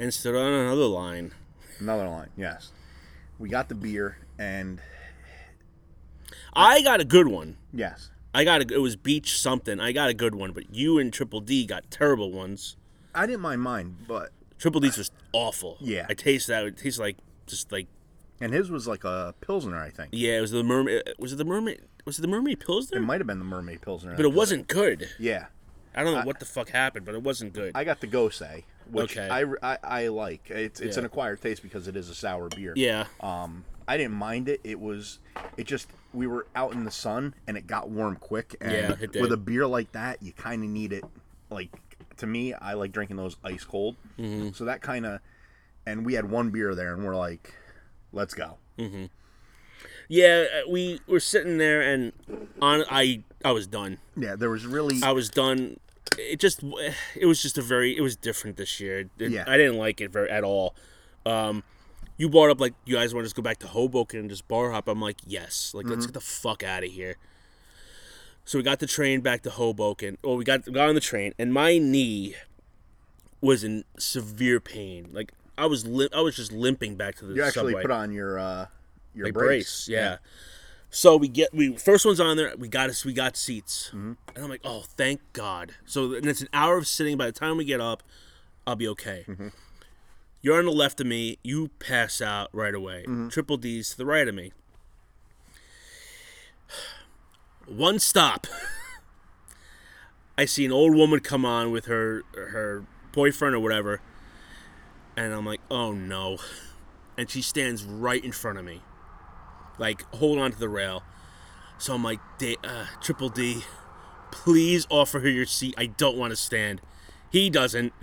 And stood on another line. Another line, yes. We got the beer, and I got a good one. yes, I got a, it was beach something. I got a good one, but you and Triple D got terrible ones. I didn't mind mine, but Triple D's was awful. Yeah. I tasted that. It tasted like just like And his was like a pilsner, I think. yeah. It was the mermaid. Was it the mermaid? Was it the mermaid pilsner? It might have been the mermaid pilsner, But it wasn't good. Yeah, I don't know what the fuck happened, but it wasn't good. I got the Gose, which Okay. I, I, I like. It's it's Yeah. an acquired taste because it is a sour beer. yeah. Um, I didn't mind it. It was, it just we were out in the sun and it got warm quick. And Yeah, it did. with a beer like that, you kind of need it. Like to me, I like drinking those ice cold. Mm-hmm. So that kind of, and we had one beer there, and we're like, let's go. Yeah, uh, we were sitting there, and on I I was done. Yeah, there was really I was done. It just it was just a very it was different this year. It- Yeah. I didn't like it very at all. Um, you brought up like you guys want to just go back to Hoboken and just bar hop. I'm like yes, like let's get the fuck out of here. So we got the train back to Hoboken. Well, we got got on the train, and my knee was in severe pain. Like I was lim- I was just limping back to the you actually subway. put on your uh your like brace. brace. yeah. So we get we first one's on there. We got us. We got seats, Mm-hmm. and I'm like, oh, thank God. So and it's an hour of sitting. By the time we get up, I'll be okay. Mm-hmm. You're on the left of me. You pass out right away. Mm-hmm. Triple D's to the right of me. One stop. I see an old woman come on with her her boyfriend or whatever, and I'm like, oh no. And she stands right in front of me like hold on to the rail. So I'm like, D- uh, Triple D, please offer her your seat. I don't want to stand. He doesn't.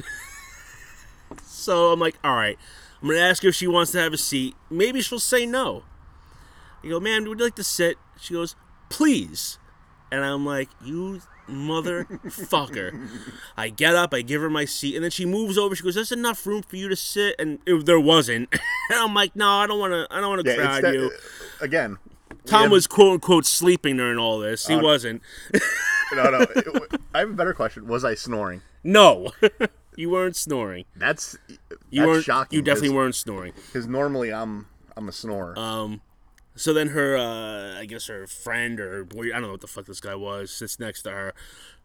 so I'm like, all right. I'm gonna ask her if she wants to have a seat. Maybe she'll say no. I go, ma'am, would you like to sit? She goes, please. And I'm like, you motherfucker. I get up, I give her my seat, and then she moves over. She goes, "There's enough room for you to sit," and it, there wasn't. and I'm like, "No, I don't want to. I don't want to Yeah, crowd that, you." again. Tom was quote unquote sleeping during all this. He Uh, wasn't. No, no. it- I have a better question. Was I snoring? No, you weren't snoring. That's You weren't. shocking. you definitely weren't snoring. Because normally I'm I'm a snorer. Um, so then her, uh, I guess her friend or boy, I don't know what the fuck this guy was, sits next to her.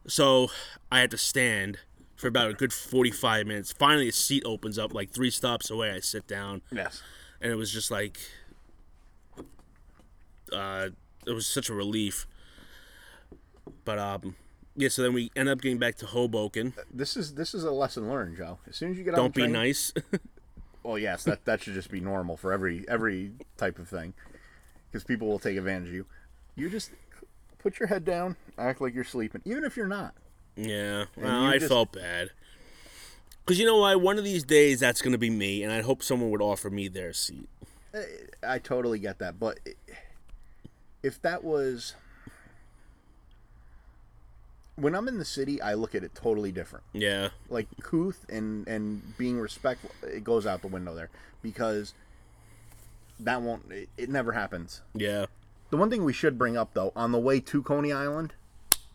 So I had to stand for about a good forty-five minutes. Finally, a seat opens up like three stops away. I sit down. yes. and it was just like uh it was such a relief but um yeah so then we end up getting back to hoboken This is this is a lesson learned, Joe. As soon as you get on don't the be nice Well, yes, that that should just be normal for every every type of thing, because people will take advantage of you. You just put your head down, act like you're sleeping, even if you're not. yeah well i just- felt bad because you know why one of these days that's gonna be me and i hope someone would offer me their seat eh, I totally get that, but if that was when I'm in the city, I look at it totally different. yeah Like couth and and being respectful, it goes out the window there because that won't. It, it never happens. yeah The one thing we should bring up though, on the way to Coney Island,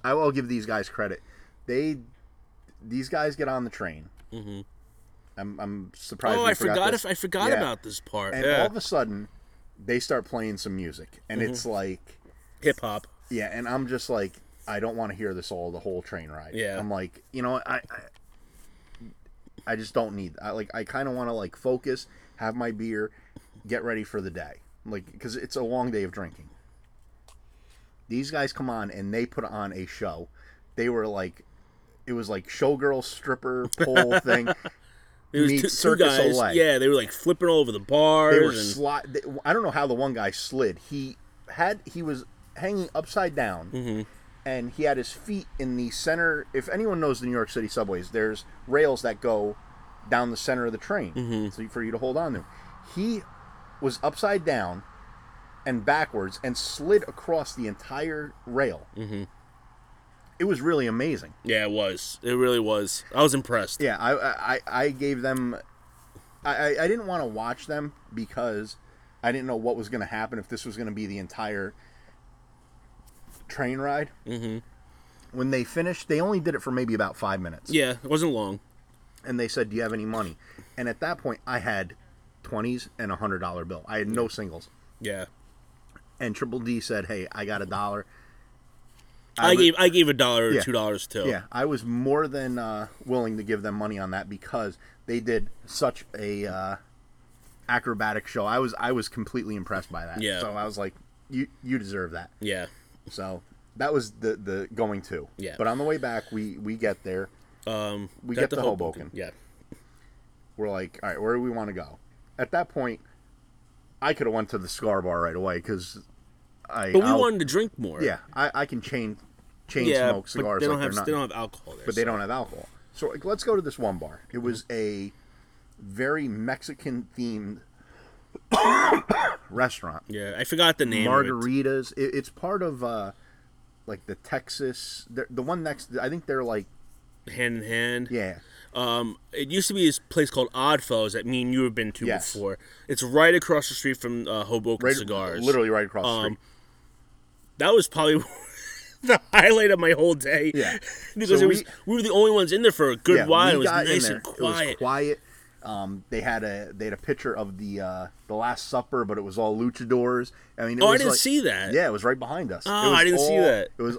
I will give these guys credit. They, these guys get on the train. Mm-hmm. I'm, I'm surprised. oh i forgot this. if i forgot Yeah. about this part And yeah all of a sudden, they start playing some music, and it's Mm-hmm. like, hip-hop yeah, and I'm just like, I don't want to hear this all the whole train ride. Yeah. I'm like, you know, I, I, I just don't need. I like, I kind of want to like focus, have my beer, get ready for the day, like because it's a long day of drinking. These guys come on and they put on a show. They were like, it was like showgirl stripper pole thing. There was two, two guys. Olay. Yeah, they were like flipping all over the bars. They were and, slide. They, I don't know how the one guy slid. He had he was hanging upside down, Mm-hmm. and he had his feet in the center. If anyone knows the New York City subways, there's rails that go down the center of the train, Mm-hmm. so for you to hold on to. He was upside down and backwards and slid across the entire rail. Mm-hmm. It was really amazing. yeah, it was. It really was. I was impressed. Yeah, I I, I gave them. I, I- didn't want to watch them because I didn't know what was going to happen if this was going to be the entire train ride. Mm-hmm. When they finished, they only did it for maybe about five minutes, Yeah, it wasn't long. and they said, "Do you have any money?" And at that point, I had twenties and a hundred dollar bill. I had no singles. Yeah. And Triple D said, "Hey, I got a dollar." I, would- gave I gave a dollar or Yeah. two dollars too. Yeah, I was more than uh, willing to give them money on that because they did such a uh, acrobatic show. I was I was completely impressed by that. Yeah. So I was like, you you deserve that. Yeah. So that was the the going to. Yeah. But on the way back, we we get there. Um, We get to Hoboken. Yeah. We're like, all right, where do we want to go? At that point, I could have went to the cigar bar right away because I. But we I'll- wanted to drink more. Yeah, I, I can chain chain Yeah. smoke cigars but they don't like have not. they don't have alcohol there. but they don't have alcohol. So like, let's go to this one bar. It was a very Mexican themed restaurant. Yeah, I forgot the name. Of it. Margaritas. It, it's part of uh, like the Texas. they're- The one next. I think they're like Hand in hand. yeah. Um, it used to be this place called Oddfellows that me and you have been to Yes. before. It's right across the street from uh, Hoboken Right, Cigars. literally right across the Um, street. That was probably the highlight of my whole day. Yeah. because So it was we- we were the only ones in there for a good yeah, while. we It was nice and It was quiet. quiet. Um, they had a they had a picture of the uh, the Last Supper, but it was all luchadors. I mean, it Oh, I didn't like- see that. Yeah, it was right behind us. Oh, I didn't see that. It was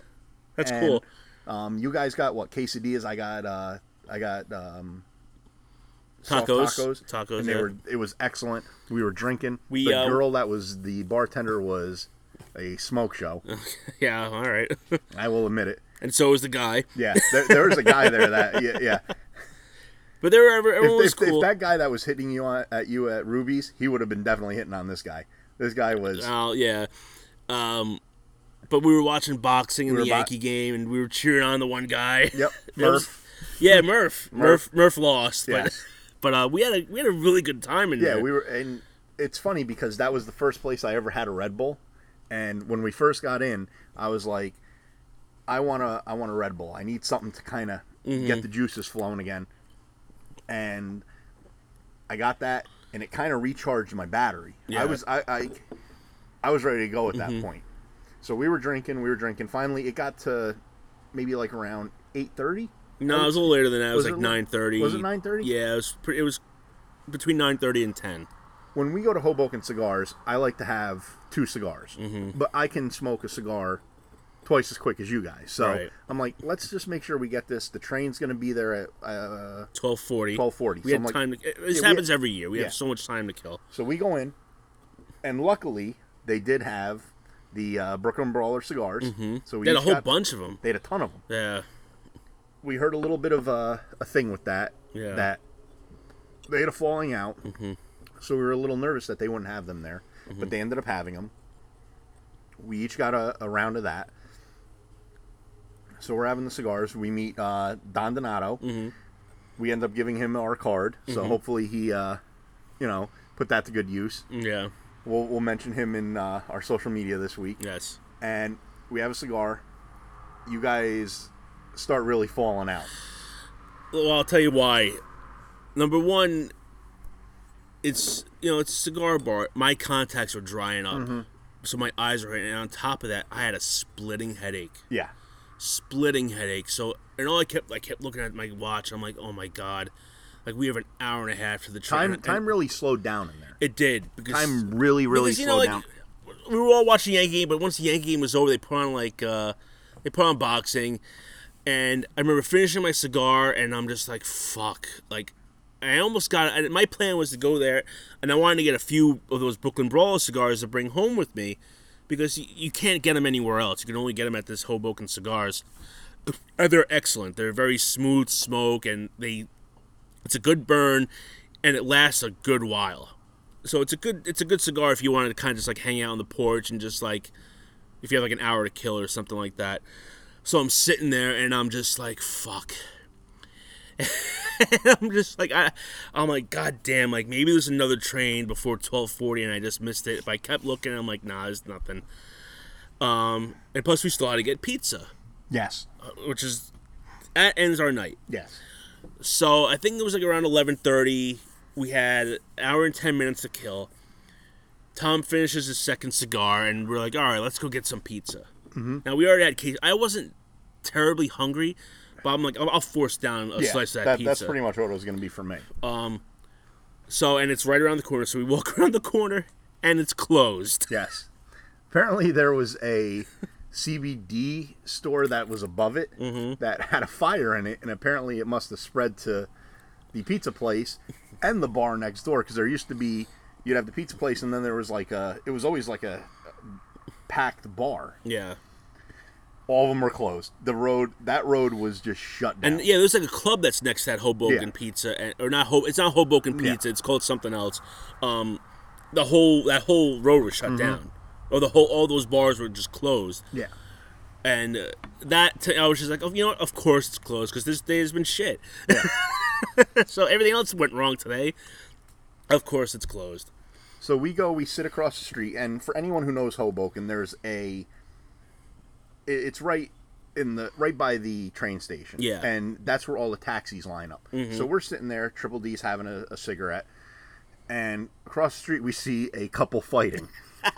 That's and, cool. Um, you guys got what quesadillas? I got uh, I got um, Tacos. tacos, Tacos, and they yeah. were it was excellent. We were drinking. We, the uh, girl that was the bartender was a smoke show. Yeah, all right. I will admit it. and so was the guy. Yeah, there, there was a guy there that yeah. yeah. But they were everyone If, was if, if that guy that was hitting you on, at you at Ruby's, he would have been definitely hitting on this guy. This guy was Oh yeah. Um, but we were watching boxing in We the were bo- Yankee game, and we were cheering on the one guy. yep Murph. Yeah, Murph. Murph. Murph lost, but but uh, we had a we had a really good time in Yeah, there. Yeah, we were, and it's funny because that was the first place I ever had a Red Bull, and when we first got in, I was like, I want to, I want a Red Bull. I need something to kind of Mm-hmm. get the juices flowing again, and I got that, and it kind of recharged my battery. Yeah. I was, I, I, I was ready to go at that Mm-hmm. point. So we were drinking, we were drinking. Finally, it got to maybe like around eight thirty. No, it was a little later than that. It was, Was like nine thirty. was it 9:30? Yeah, it was. It was between nine thirty and ten. when we go to Hoboken Cigars, I like to have two cigars, Mm-hmm. but I can smoke a cigar twice as quick as you guys. So Right. I'm like, let's just make sure we get this. The train's going to be there at. Uh, Twelve forty. 12:40, We so had like- time. To, this Yeah, happens had- every year. We yeah. have so much time to kill. so we go in, and luckily they did have the uh, Brooklyn Brawler cigars. So we Mm-hmm. They had a whole got- bunch of them. They had a ton of them. Yeah. We heard a little bit of a, a thing with that. Yeah. That they had a falling out. So we were a little nervous that they wouldn't have them there, but they ended up having them. We each got a, a round of that. So we're having the cigars. We meet uh, Don Donato. We end up giving him our card. So hopefully he, uh, you know, put that to good use. Yeah. We'll, we'll mention him in uh, our social media this week. Yes. And we have a cigar. You guys start really falling out. Well, I'll tell you why. Number one, it's you know it's a cigar bar. My contacts are drying up, Mm-hmm. so my eyes are. And on top of that, I had a splitting headache. Yeah. Splitting headache. So and all I kept I kept looking at my watch. I'm like, oh my god, like we have an hour and a half to the train. Time time really slowed down in there. It did because Time really really because, slowed know, like, down. We were all watching Yankee game, but once the Yankee game was over, they put on like uh, they put on boxing, and I remember finishing my cigar, and I'm just like, fuck, like. I almost got and My plan was to go there, and I wanted to get a few of those Brooklyn Brawler cigars to bring home with me, because you, you can't get them anywhere else. You can only get them at this Hoboken Cigars. And they're excellent. They're very smooth smoke, and they it's a good burn, and it lasts a good while. So it's a good it's a good cigar if you wanted to kind of just like hang out on the porch and just like if you have like an hour to kill or something like that. So I'm sitting there and I'm just like fuck. I'm just like I I'm like god damn like maybe there's another train before 12:40 and I just missed it. If I kept looking I'm like nah there's nothing. Um and plus we still had to get pizza, Yes. which is that ends our night. Yes. So I think it was like around eleven thirty. We had an hour and ten minutes to kill. Tom finishes his second cigar, and we're like, "All right, let's go get some pizza." Mm-hmm. Now we already had case. I wasn't terribly hungry, but I'm like, I'll, I'll force down a Yeah. slice of that, that, pizza. that's pretty much what it was going to be for me. Um, so, and it's right around the corner. So we walk around the corner, and it's closed. Yes. Apparently, there was a CBD store that was above it Mm-hmm. that had a fire in it, and apparently, it must have spread to the pizza place and the bar next door because there used to be you'd have the pizza place and then there was like a it was always like a packed bar. Yeah. All of them were closed. The road that road was just shut down. And yeah, there's like a club that's next to that Hoboken Yeah. Pizza, and, or not Ho. It's not Hoboken Yeah. Pizza. It's called something else. Um, the whole that whole road was shut down, or the whole all those bars were just closed. yeah. And uh, that t- I was just like, oh, you know what? Of course it's closed because this day has been shit. Yeah. so everything else went wrong today. Of course it's closed. So we go, we sit across the street, and for anyone who knows Hoboken, there's a. it- It's right in the right by the train station. Yeah. and that's where all the taxis line up. So we're sitting there, Triple D's having a, a cigarette, and across the street we see a couple fighting.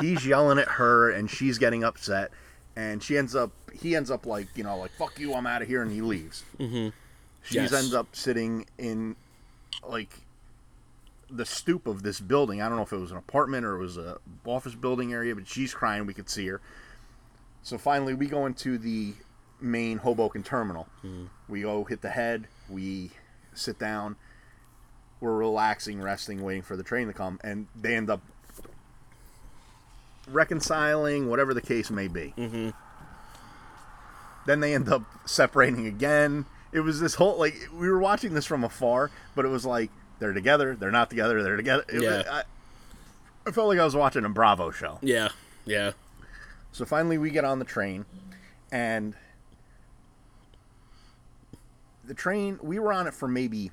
He's yelling at her, and she's getting upset, and she ends up. He ends up like you know like fuck you, I'm out of here, and he leaves. Mm-hmm. She Yes. ends up sitting in like the stoop of this building. I don't know if it was an apartment or it was a office building area, but she's crying. We could see her. So finally, we go into the main Hoboken terminal. We go hit the head. We sit down. We're relaxing, resting, waiting for the train to come, and they end up reconciling, whatever the case may be. Mm-hmm. Then they end up separating again. It was this whole like we were watching this from afar, but it was like they're together, they're not together, they're together. It- Yeah. I, I felt like I was watching a Bravo show. Yeah, yeah. So finally, we get on the train, and the train we were on it for maybe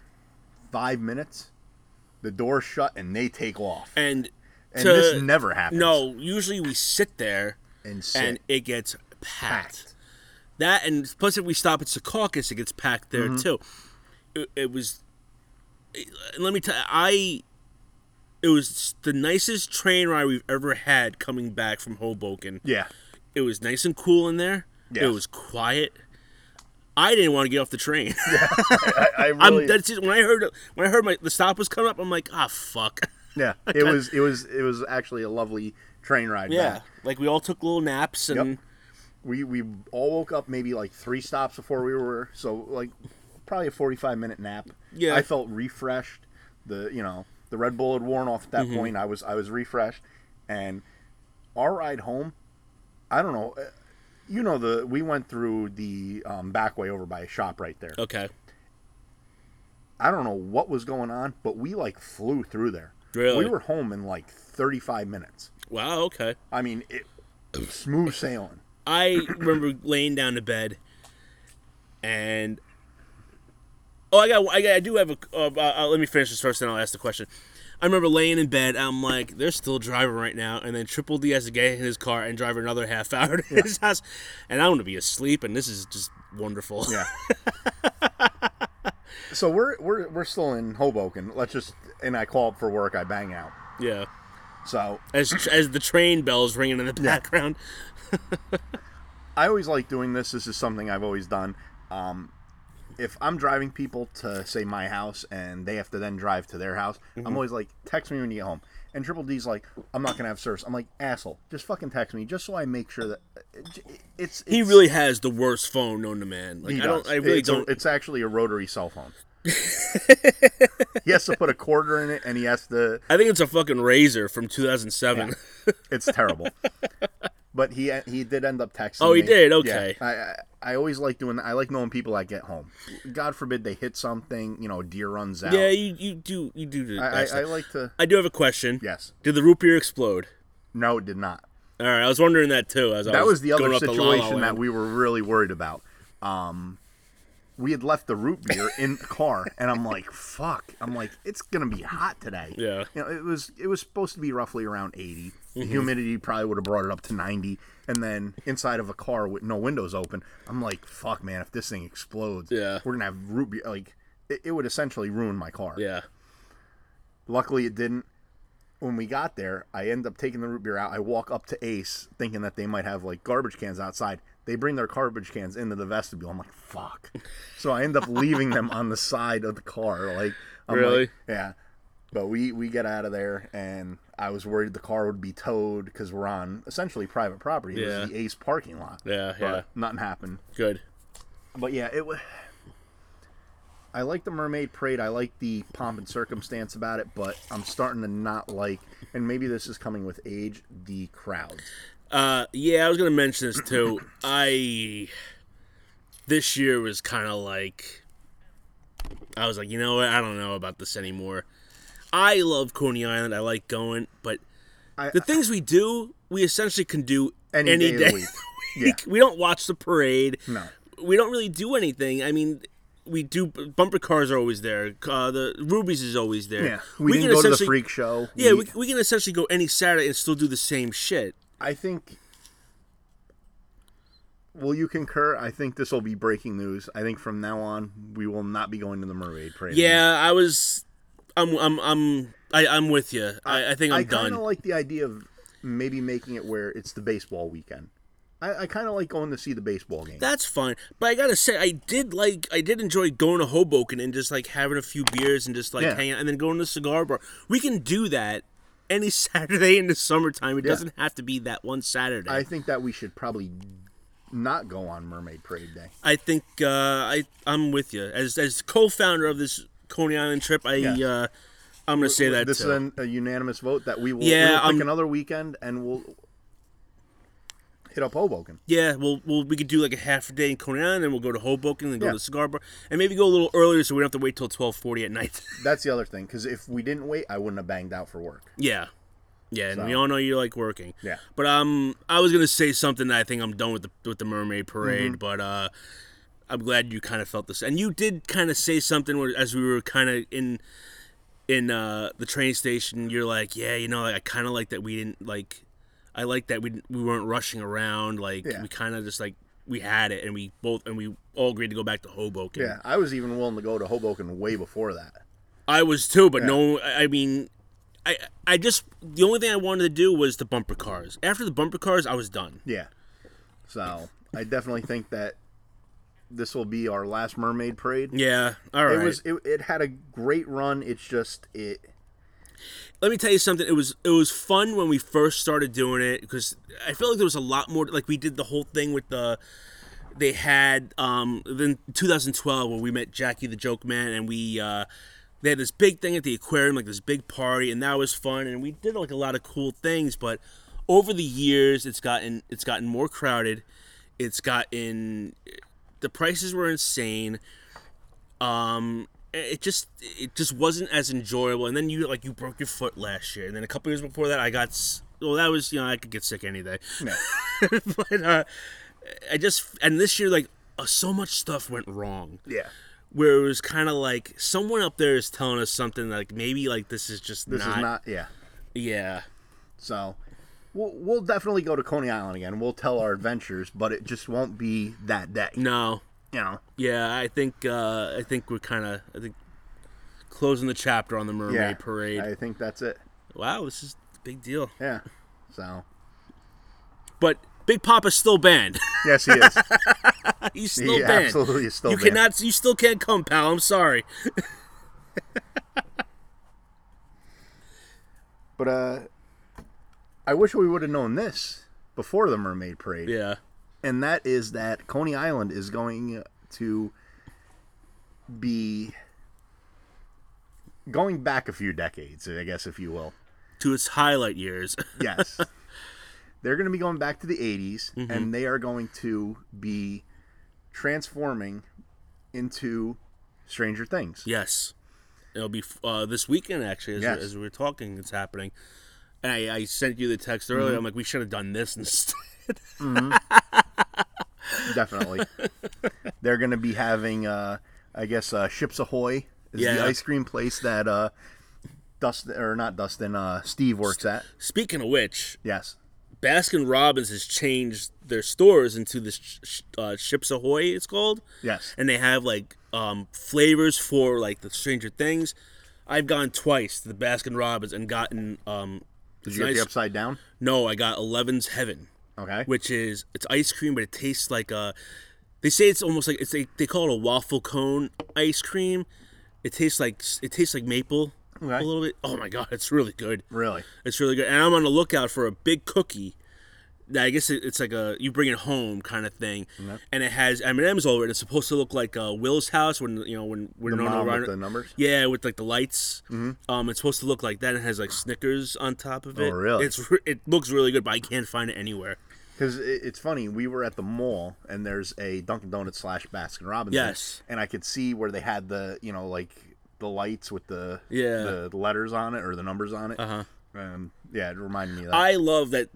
five minutes. The doors shut and they take off, And and to- this never happens. No, usually we sit there and, sit. and it gets packed. Packed. That and plus if we stop at Secaucus, it gets packed there Mm-hmm. too. It, it was. it- let me tell you, I. It was the nicest train ride we've ever had coming back from Hoboken. yeah, It was nice and cool in there. Yes. It was quiet. I didn't want to get off the train. I, I I'm really, that's just, when I heard when I heard my the stop was coming up. I'm like, ah, fuck. yeah. It was it was it was actually a lovely train ride. Yeah, back. like we all took little naps and Yep. we we all woke up maybe like three stops before we were so like probably a 45 minute nap Yeah. i felt refreshed the you know the red bull had worn off at that point. I was i was refreshed. And our ride home i don't know uh, you know the we went through the um, back way over by a shop right there. Okay, i don't know what was going on but we like flew through there. Really? we were home in like 35 minutes. Wow, okay. i mean it smooth sailing. I remember laying down to bed, and oh, I got, I got, I do have a. Uh, uh, let me finish this first, and I'll ask the question. I remember laying in bed. I'm like, they're still driving right now, and then Triple D has to get in his car and drive another half hour to his house, and I'm gonna be asleep, and this is just wonderful. Yeah. so we're we're we're still in Hoboken. Let's just and I call up for work. I bang out. yeah. So As as the train bells ringing in the background. I always like doing this. This is something I've always done. Um, if I'm driving people to say my house and they have to then drive to their house, Mm-hmm. I'm always like, text me when you get home. And Triple D's like, I'm not gonna have service. I'm like, asshole, just fucking text me, just so I make sure that it's. it's He really has the worst phone known to man. Like He I don't. I really it's don't. it's actually a rotary cell phone. he has to put a quarter in it, and he has to. I think it's a fucking Razr from 2007. It's terrible. but he he did end up texting. Oh, he me. did? Okay. Yeah. I, I I always like doing that. I like knowing people that get home. God forbid they hit something. You know, a deer runs out. Yeah, you, you do you do the I, I. I like to. I do have a question. Yes. Did the root beer explode? No, it did not. All right, I was wondering that too. As I That was the other up La La situation that we were really worried about. Um, we had left the root beer in the car, and I'm like, "Fuck!" I'm like, "It's gonna be hot today." Yeah. You know, it was it was supposed to be roughly around 80. The Mm-hmm. humidity probably would have brought it up to 90, and then inside of a car with no windows open, I'm like, "Fuck, man! If this thing explodes, Yeah. we're gonna have root beer. Like, it, it would essentially ruin my car." Yeah. Luckily, it didn't. When we got there, I end up taking the root beer out. I walk up to Ace, thinking that they might have like garbage cans outside. They bring their garbage cans into the vestibule. I'm like, fuck. So I end up leaving them on the side of the car. Like, I'm like- Really? yeah. But we we get out of there, and I was worried the car would be towed because we're on essentially private property. It Yeah. was the Ace parking lot. Yeah, But yeah. Nothing happened. Good. But yeah, it was. I like the Mermaid Parade. I like the pomp and circumstance about it, but I'm starting to not like, and maybe this is coming with age, the crowds. Uh, yeah, I was gonna mention this too. I this year was kind of like I was like, you know what? I don't know about this anymore. I love Coney Island. I like going, but I, the things we do, we essentially can do Any any, day of the week. Yeah. we don't watch the parade. No. we don't really do anything. I mean, we do bumper cars are always there. Uh, the Ruby's is always there. yeah, we, didn't can go to the freak show. Yeah, we, we can essentially go any Saturday and still do the same shit. I think. Will you concur? I think this will be breaking news. I think from now on we will not be going to the Mermaid Parade. Yeah, I was. I'm. I'm. I'm. I, I'm with you. I, I think I'm I done. I kind of like the idea of maybe making it where it's the baseball weekend. I, I kind of like going to see the baseball game. That's fine, but I gotta say, I did like, I did enjoy going to Hoboken and just like having a few beers and just like Yeah. hanging out, and then going to the cigar bar. We can do that any Saturday in the summertime. It Yeah. doesn't have to be that one Saturday. I think that we should probably not go on Mermaid Parade Day. I think uh, I I'm with you as as co-founder of this Coney Island trip. I Yeah. uh, I'm gonna say that this too. is an, a unanimous vote that we will, Yeah, we will pick I'm- another weekend and we'll hit up Hoboken. yeah, well, well, we could do like a half a day in Coney Island, then we'll go to Hoboken, and then go to the cigar bar, and maybe go a little earlier so we don't have to wait till 12:40 at night. That's the other thing because if we didn't wait, I wouldn't have banged out for work. yeah, yeah, and we all know you like working. Yeah. But um, I was gonna say something that I think I'm done with the with the Mermaid Mm-hmm. Parade, but uh, I'm glad you kind of felt this, and you did kind of say something where, as we were kind of in in uh, the train station. You're like, yeah, you know, I kind of like that we didn't like. I like that we we weren't rushing around. Like Yeah. we kind of just like we had it, and we both and we all agreed to go back to Hoboken. Yeah, I was even willing to go to Hoboken way before that. I was too, but no, I I mean, I I just the only thing I wanted to do was the bumper cars. After the bumper cars, I was done. Yeah. So I definitely think that this will be our last Mermaid Parade. Yeah, all right. It was it, it had a great run. It's just it Let me tell you something. It was it was fun when we first started doing it because I feel like there was a lot more. Like we did the whole thing with the. They had um then 2012 where we met Jackie the Joke Man and we uh they had this big thing at the aquarium like this big party and that was fun and we did like a lot of cool things but over the years it's gotten it's gotten more crowded it's gotten the prices were insane um it just it just wasn't as enjoyable and then you like you broke your foot last year and then a couple years before that i got well that was you know i could get sick any day no. but uh i just and this year like uh, so much stuff went wrong yeah. where it was kind of like someone up there is telling us something like maybe like this is just This not, is not yeah. yeah So we'll we'll definitely go to Coney Island again. We'll tell our adventures, but it just won't be that day. no You know. yeah i think uh i think we're kind of i think closing the chapter on the mermaid Yeah. parade I think that's it. wow this is a big deal Yeah. So but big papa's still banned yes, he is. he's still he banned absolutely is still you banned. cannot you still can't come pal i'm sorry But uh, I wish we would have known this before the Mermaid Parade. yeah and that is that Coney Island is going to be going back a few decades, I guess, if you will. to its highlight years Yes. They're going to be going back to the 80s, and they are going to be transforming into Stranger Things. Yes, it'll be uh, this weekend actually. As, Yes. as we're talking, it's happening. And I, I sent you the text earlier. I'm like, we should have done this instead. Definitely. They're going to be having, uh, I guess, uh, Ships Ahoy is Yeah. the ice cream place that uh, Dustin, or not Dustin, uh, Steve works at. Speaking of which, Yes. Baskin Robbins has changed their stores into this uh, Ships Ahoy. It's called. Yes. and they have like um, flavors for like the Stranger Things. I've gone twice to the Baskin Robbins and gotten um, Did you get the upside down? No, I got Eleven's Heaven. Okay. which is it's ice cream, but it tastes like a. They say it's almost like it's they, they call it a waffle cone ice cream. It tastes like it tastes like maple Okay. a little bit. Oh my god, it's really good. Really? It's really good, and I'm on the lookout for a big cookie I guess it, it's like a you bring it home kind of thing, and it has M and M's over it. It's supposed to look like uh, Will's house when you know when we're The mom with the numbers? Yeah, with like the lights. Um, it's supposed to look like that. It has like Snickers on top of it. Oh, really? It's it looks really good, but I can't find it anywhere. Because it, it's funny, we were at the mall and there's a Dunkin' Donuts slash Baskin Robbins. Yes. And I could see where they had the, you know, like the lights with the Yeah. the, the letters on it or the numbers on it. Uh huh. Um, yeah, it reminded me of that. I love that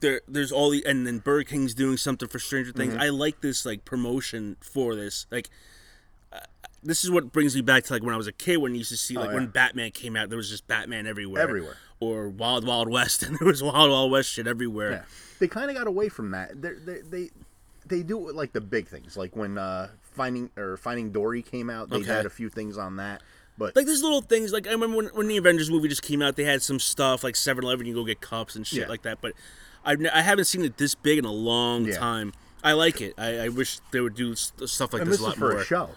there there's all the and then Burger King's doing something for Stranger Things. Mm-hmm. I like this like promotion for this. Like uh, this is what brings me back to like when I was a kid when you used to see like Oh, yeah. when Batman came out there was just Batman everywhere. Everywhere. Or Wild Wild West and there was Wild Wild West shit everywhere. yeah. They kind of got away from that. They're, they they they do it with like the big things, like when uh, Finding or Finding Dory came out. They Okay. had a few things on that, but Like there's little things like I remember when, when the Avengers movie just came out, they had some stuff like 7-Eleven, you go get cups and shit Yeah. like that. But I've I haven't seen it this big in a long Yeah. time. I like it. I, I wish they would do stuff like and this, this a is lot for more. a show.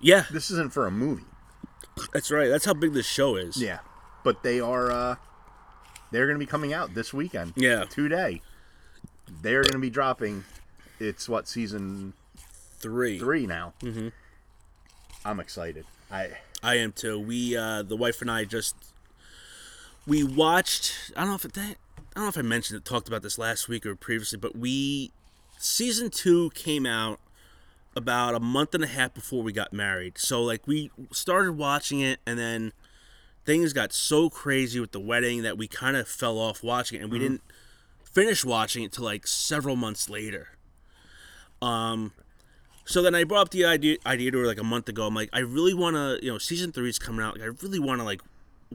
Yeah, This isn't for a movie. that's right. That's how big this show is. Yeah, but they are. uh They're going to be coming out this weekend. Yeah. today. They're going to be dropping. It's what season Three. three now. Mm-hmm. I'm excited. I I am too. We uh the wife and I just we watched I don't know if it that don't know if I mentioned it talked about this last week or previously, but we season 2 came out about a month and a half before we got married. So like we started watching it and then things got so crazy with the wedding that we kind of fell off watching it and we didn't finish watching it till like several months later. Um so then I brought up the idea idea to her like a month ago. I'm like, I really want to, you know, season three is coming out. Like, I really want to like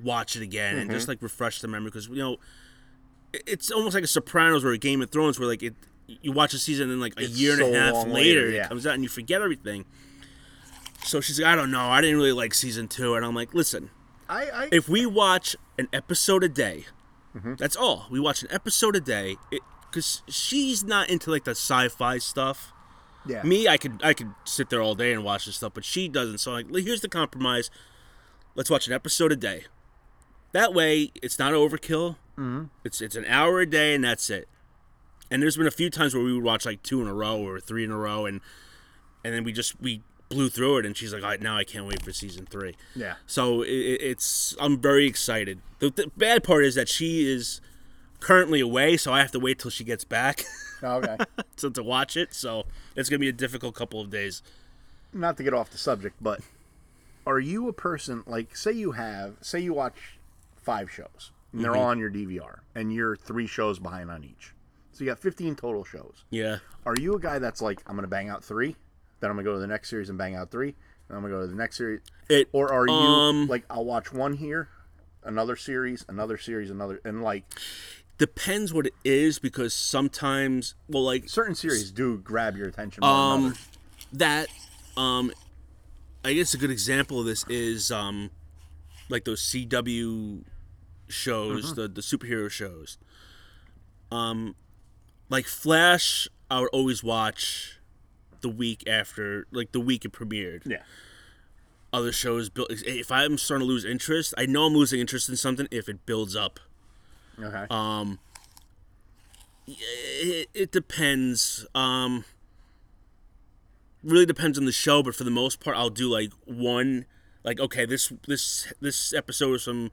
watch it again and just like refresh the memory because you know, it's almost like a Sopranos or a Game of Thrones where like it, you watch a season and then like a It's year and a half later, later, yeah. it comes out and you forget everything. So she's like, I don't know, I didn't really like season two, and I'm like, listen, I, I if we watch an episode a day, Mm-hmm. that's all. We watch an episode a day, because she's not into like the sci-fi stuff. yeah. Me, I could I could sit there all day and watch this stuff, but she doesn't. So like, here's the compromise: let's watch an episode a day. That way, it's not overkill. Mm-hmm. It's it's an hour a day, and that's it. And there's been a few times where we would watch like two in a row or three in a row, and and then we just we blew through it. And she's like, "All right, now I can't wait for season three. Yeah. So it, it- it's I'm very excited. The, the bad part is that she is currently away, so I have to wait till she gets back. Okay. to, to watch it. So it's gonna be a difficult couple of days. Not to get off the subject, but are you a person like say you have say you watch five shows and they're all on your DVR and you're three shows behind on each, so you got 15 total shows. Yeah. Are you a guy that's like I'm gonna bang out three, then I'm gonna go to the next series and bang out three, then I'm gonna go to the next series, It or are you um like I'll watch one here, another series, another series, another, and like depends what it is because sometimes well like certain series do grab your attention. More um that um I guess a good example of this is um like those CW shows, Mm-hmm. the the superhero shows. Um like Flash I would always watch the week after like the week it premiered. yeah, other shows build if i'm starting to lose interest i know i'm losing interest in something if it builds up okay, um it, it depends um really depends on the show but for the most part i'll do like one like okay this this this episode is from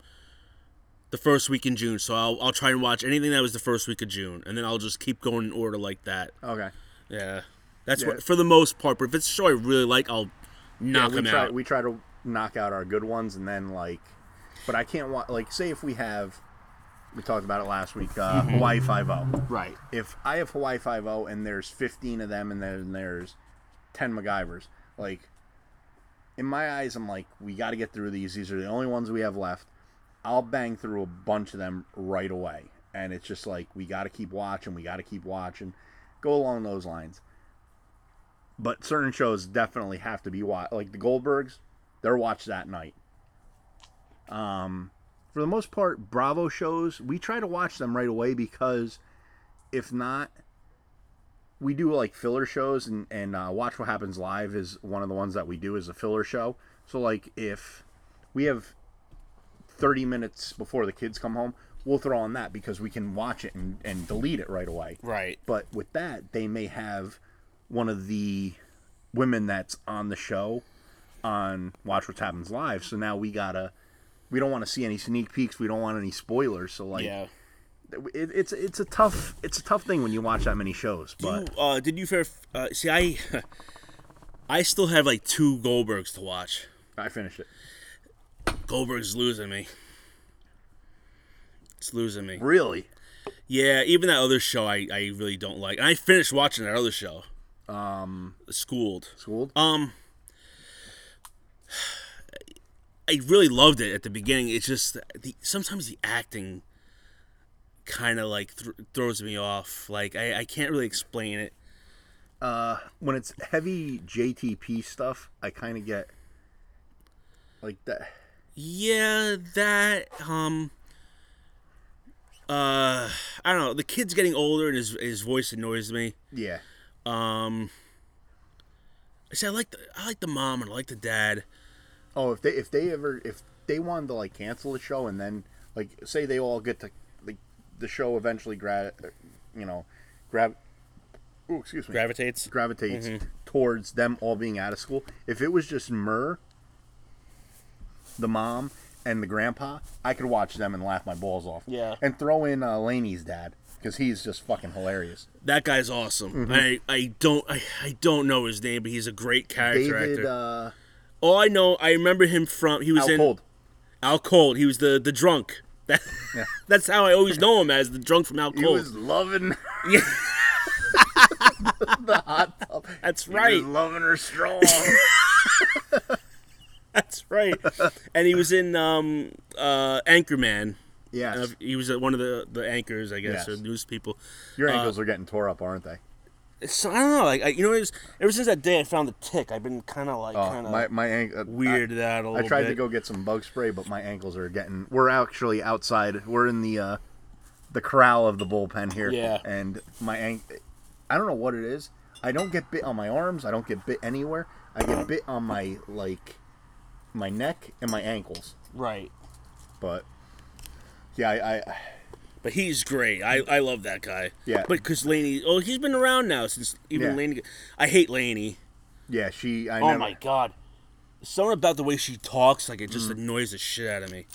the first week in june so i'll, I'll try and watch anything that was the first week of june and then i'll just keep going in order like that okay. yeah that's Yeah. what for the most part but if it's a show i really like i'll knock we them try out we try to knock out our good ones and then like but I can't want like say if we have we talked about it last week uh, Mm-hmm. Hawaii Five O. right If I have Hawaii Five O and there's 15 of them and then there's 10 MacGyvers, like in my eyes I'm like we got to get through these. These are the only ones we have left. I'll bang through a bunch of them right away. And it's just like we got to keep watching, we got to keep watching. Go along those lines but certain shows definitely have to be watched. Like the Goldbergs, they're watched that night. Um, for the most part, Bravo shows we try to watch them right away because if not, we do like filler shows and and uh, Watch What Happens Live is one of the ones that we do as a filler show. So like if we have 30 minutes before the kids come home, we'll throw on that because we can watch it and, and delete it right away. Right. But with that, they may have one of the women that's on the show on Watch What Happens Live. So now we gotta, we don't want to see any sneak peeks. We don't want any spoilers. So like, yeah. it, it's it's a tough it's a tough thing when you watch that many shows. But You, uh, did you fair? Uh, see, I, I still have like two Goldbergs to watch. I finished it. Goldberg's losing me. It's losing me. Really? Yeah, even that other show I, I really don't like. And I finished watching that other show. Um, Schooled. Schooled? Um, I really loved it at the beginning. It's just the sometimes the acting kind of like th- throws me off. Like I, I can't really explain it. Uh, when it's heavy JTP stuff, I kind of get like that. Yeah, that um uh I don't know. The kid's getting older and his his voice annoys me. Yeah. Um I say I like the I like the mom and I like the dad. Oh, if they if they ever if they wanted to like cancel the show and then like say they all get to like the show eventually gra- you know grab oh excuse me Gravitates. gravitates towards them all being out of school. If it was just Murr, the mom, and the grandpa, I could watch them and laugh my balls off. Yeah. And throw in uh, Laney's dad because he's just fucking hilarious. That guy's awesome. I, I don't I, I don't know his name, but he's a great character David actor. uh, All I know, I remember him from he was Al in Cold. Al Cold. He was the the drunk. That, Yeah. That's how I always know him as the drunk from Al He was loving Yeah, the hot tub. that's He right. was loving her strong. That's right. and he was in um uh Anchorman. yes. Uh, he was uh, one of the the anchors, I guess, Yes. or news people. Your uh, ankles are getting tore up, aren't they? So I don't know, like I, you know, it was, ever since that day I found the tick, I've been kind of like Oh, kind my of my ankle weirded out a I, little I tried bit. to go get some bug spray, but my ankles are getting. We're actually outside. We're in the uh, the corral of the bullpen here. Yeah. And my ankle. I don't know what it is. I don't get bit on my arms. I don't get bit anywhere. I get bit on my like my neck and my ankles. right. But yeah, I, I But he's great. I, I love that guy. Yeah. But because Laney, oh, he's been around now since even Yeah. Laney. I hate Laney. yeah she. I Oh never, my god. Something about the way she talks, like it just Mm. annoys the shit out of me.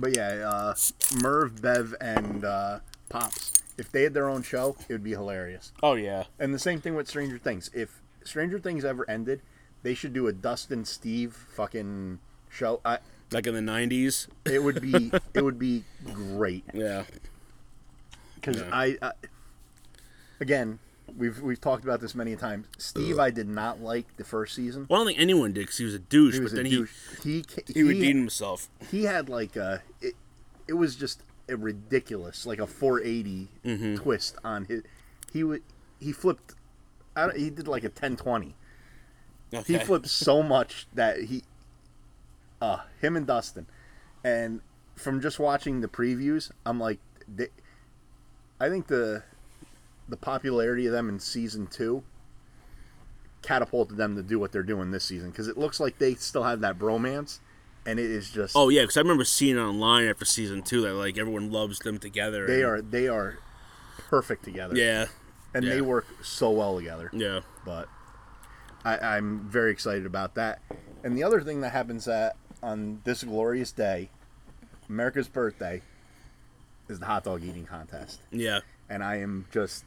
But yeah, uh, Merv, Bev, and uh, Pops. If they had their own show, it would be hilarious. Oh yeah. And the same thing with Stranger Things. If Stranger Things ever ended, they should do a Dustin Steve fucking show. I, Like in the '90s. it would be it would be great Yeah. because Yeah. I, I again we've we've talked about this many times. Steve, I did not like the first season. Well, I don't think anyone did because he was a douche. He was but a then douche. He he he redeemed himself. he had like a it, it was just a ridiculous like a 480 Mm-hmm. twist on his he would he flipped I don't, he did like a 1020 Okay. he flips so much that he uh him and Dustin and from just watching the previews I'm like they, I think the the popularity of them in season 2 catapulted them to do what they're doing this season because it looks like they still have that bromance and it is just Oh yeah, because I remember seeing it online after season two that like everyone loves them together. They and- are they are perfect together. Yeah. and they work so well together. Yeah. But I, I'm very excited about that. And the other thing that happens at on this glorious day, America's birthday, is the hot dog eating contest, Yeah. and I am just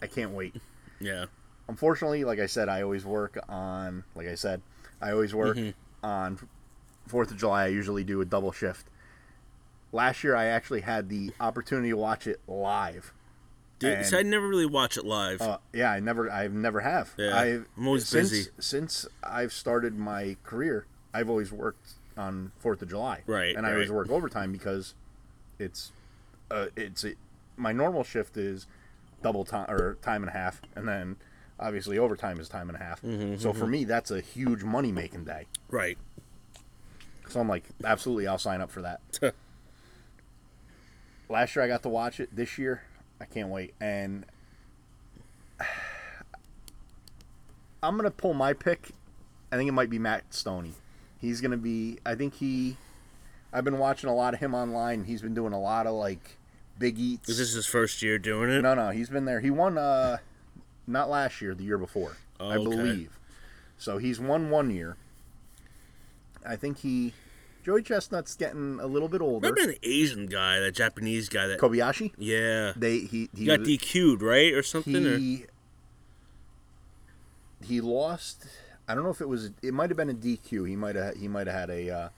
I can't wait. Yeah. Unfortunately, like I said, I always work on like I said, I always work Mm-hmm. on Fourth of July. I usually do a double shift. Last year, I actually had the opportunity to watch it live. Dude, see, I never really watch it live. Uh, yeah, I never, I've never have. Yeah, I've, I'm always since, busy. Since I've started my career, I've always worked on Fourth of July. Right, and I always work overtime because it's, uh, it's it, my normal shift is double time or time and a half, and then obviously overtime is time and a half. Mm-hmm, so for me, that's a huge money making day. right. So I'm like, absolutely, I'll sign up for that. Last year I got to watch it. This year, I can't wait. And I'm gonna pull my pick. I think it might be Matt Stonie. He's gonna be. I think he. I've been watching a lot of him online. He's been doing a lot of like big eats. Is this his first year doing it? No, no, he's been there. He won uh not last year, the year before, Oh, I okay. believe. So he's won one year. I think he Joey Chestnut's getting a little bit older. Remember the Asian guy, that Japanese guy that Kobayashi? Yeah. They he he He got was- DQ'd, right? Or something? or? he he lost. I don't know if it was. It might have been a DQ. He might have. He might have had a uh,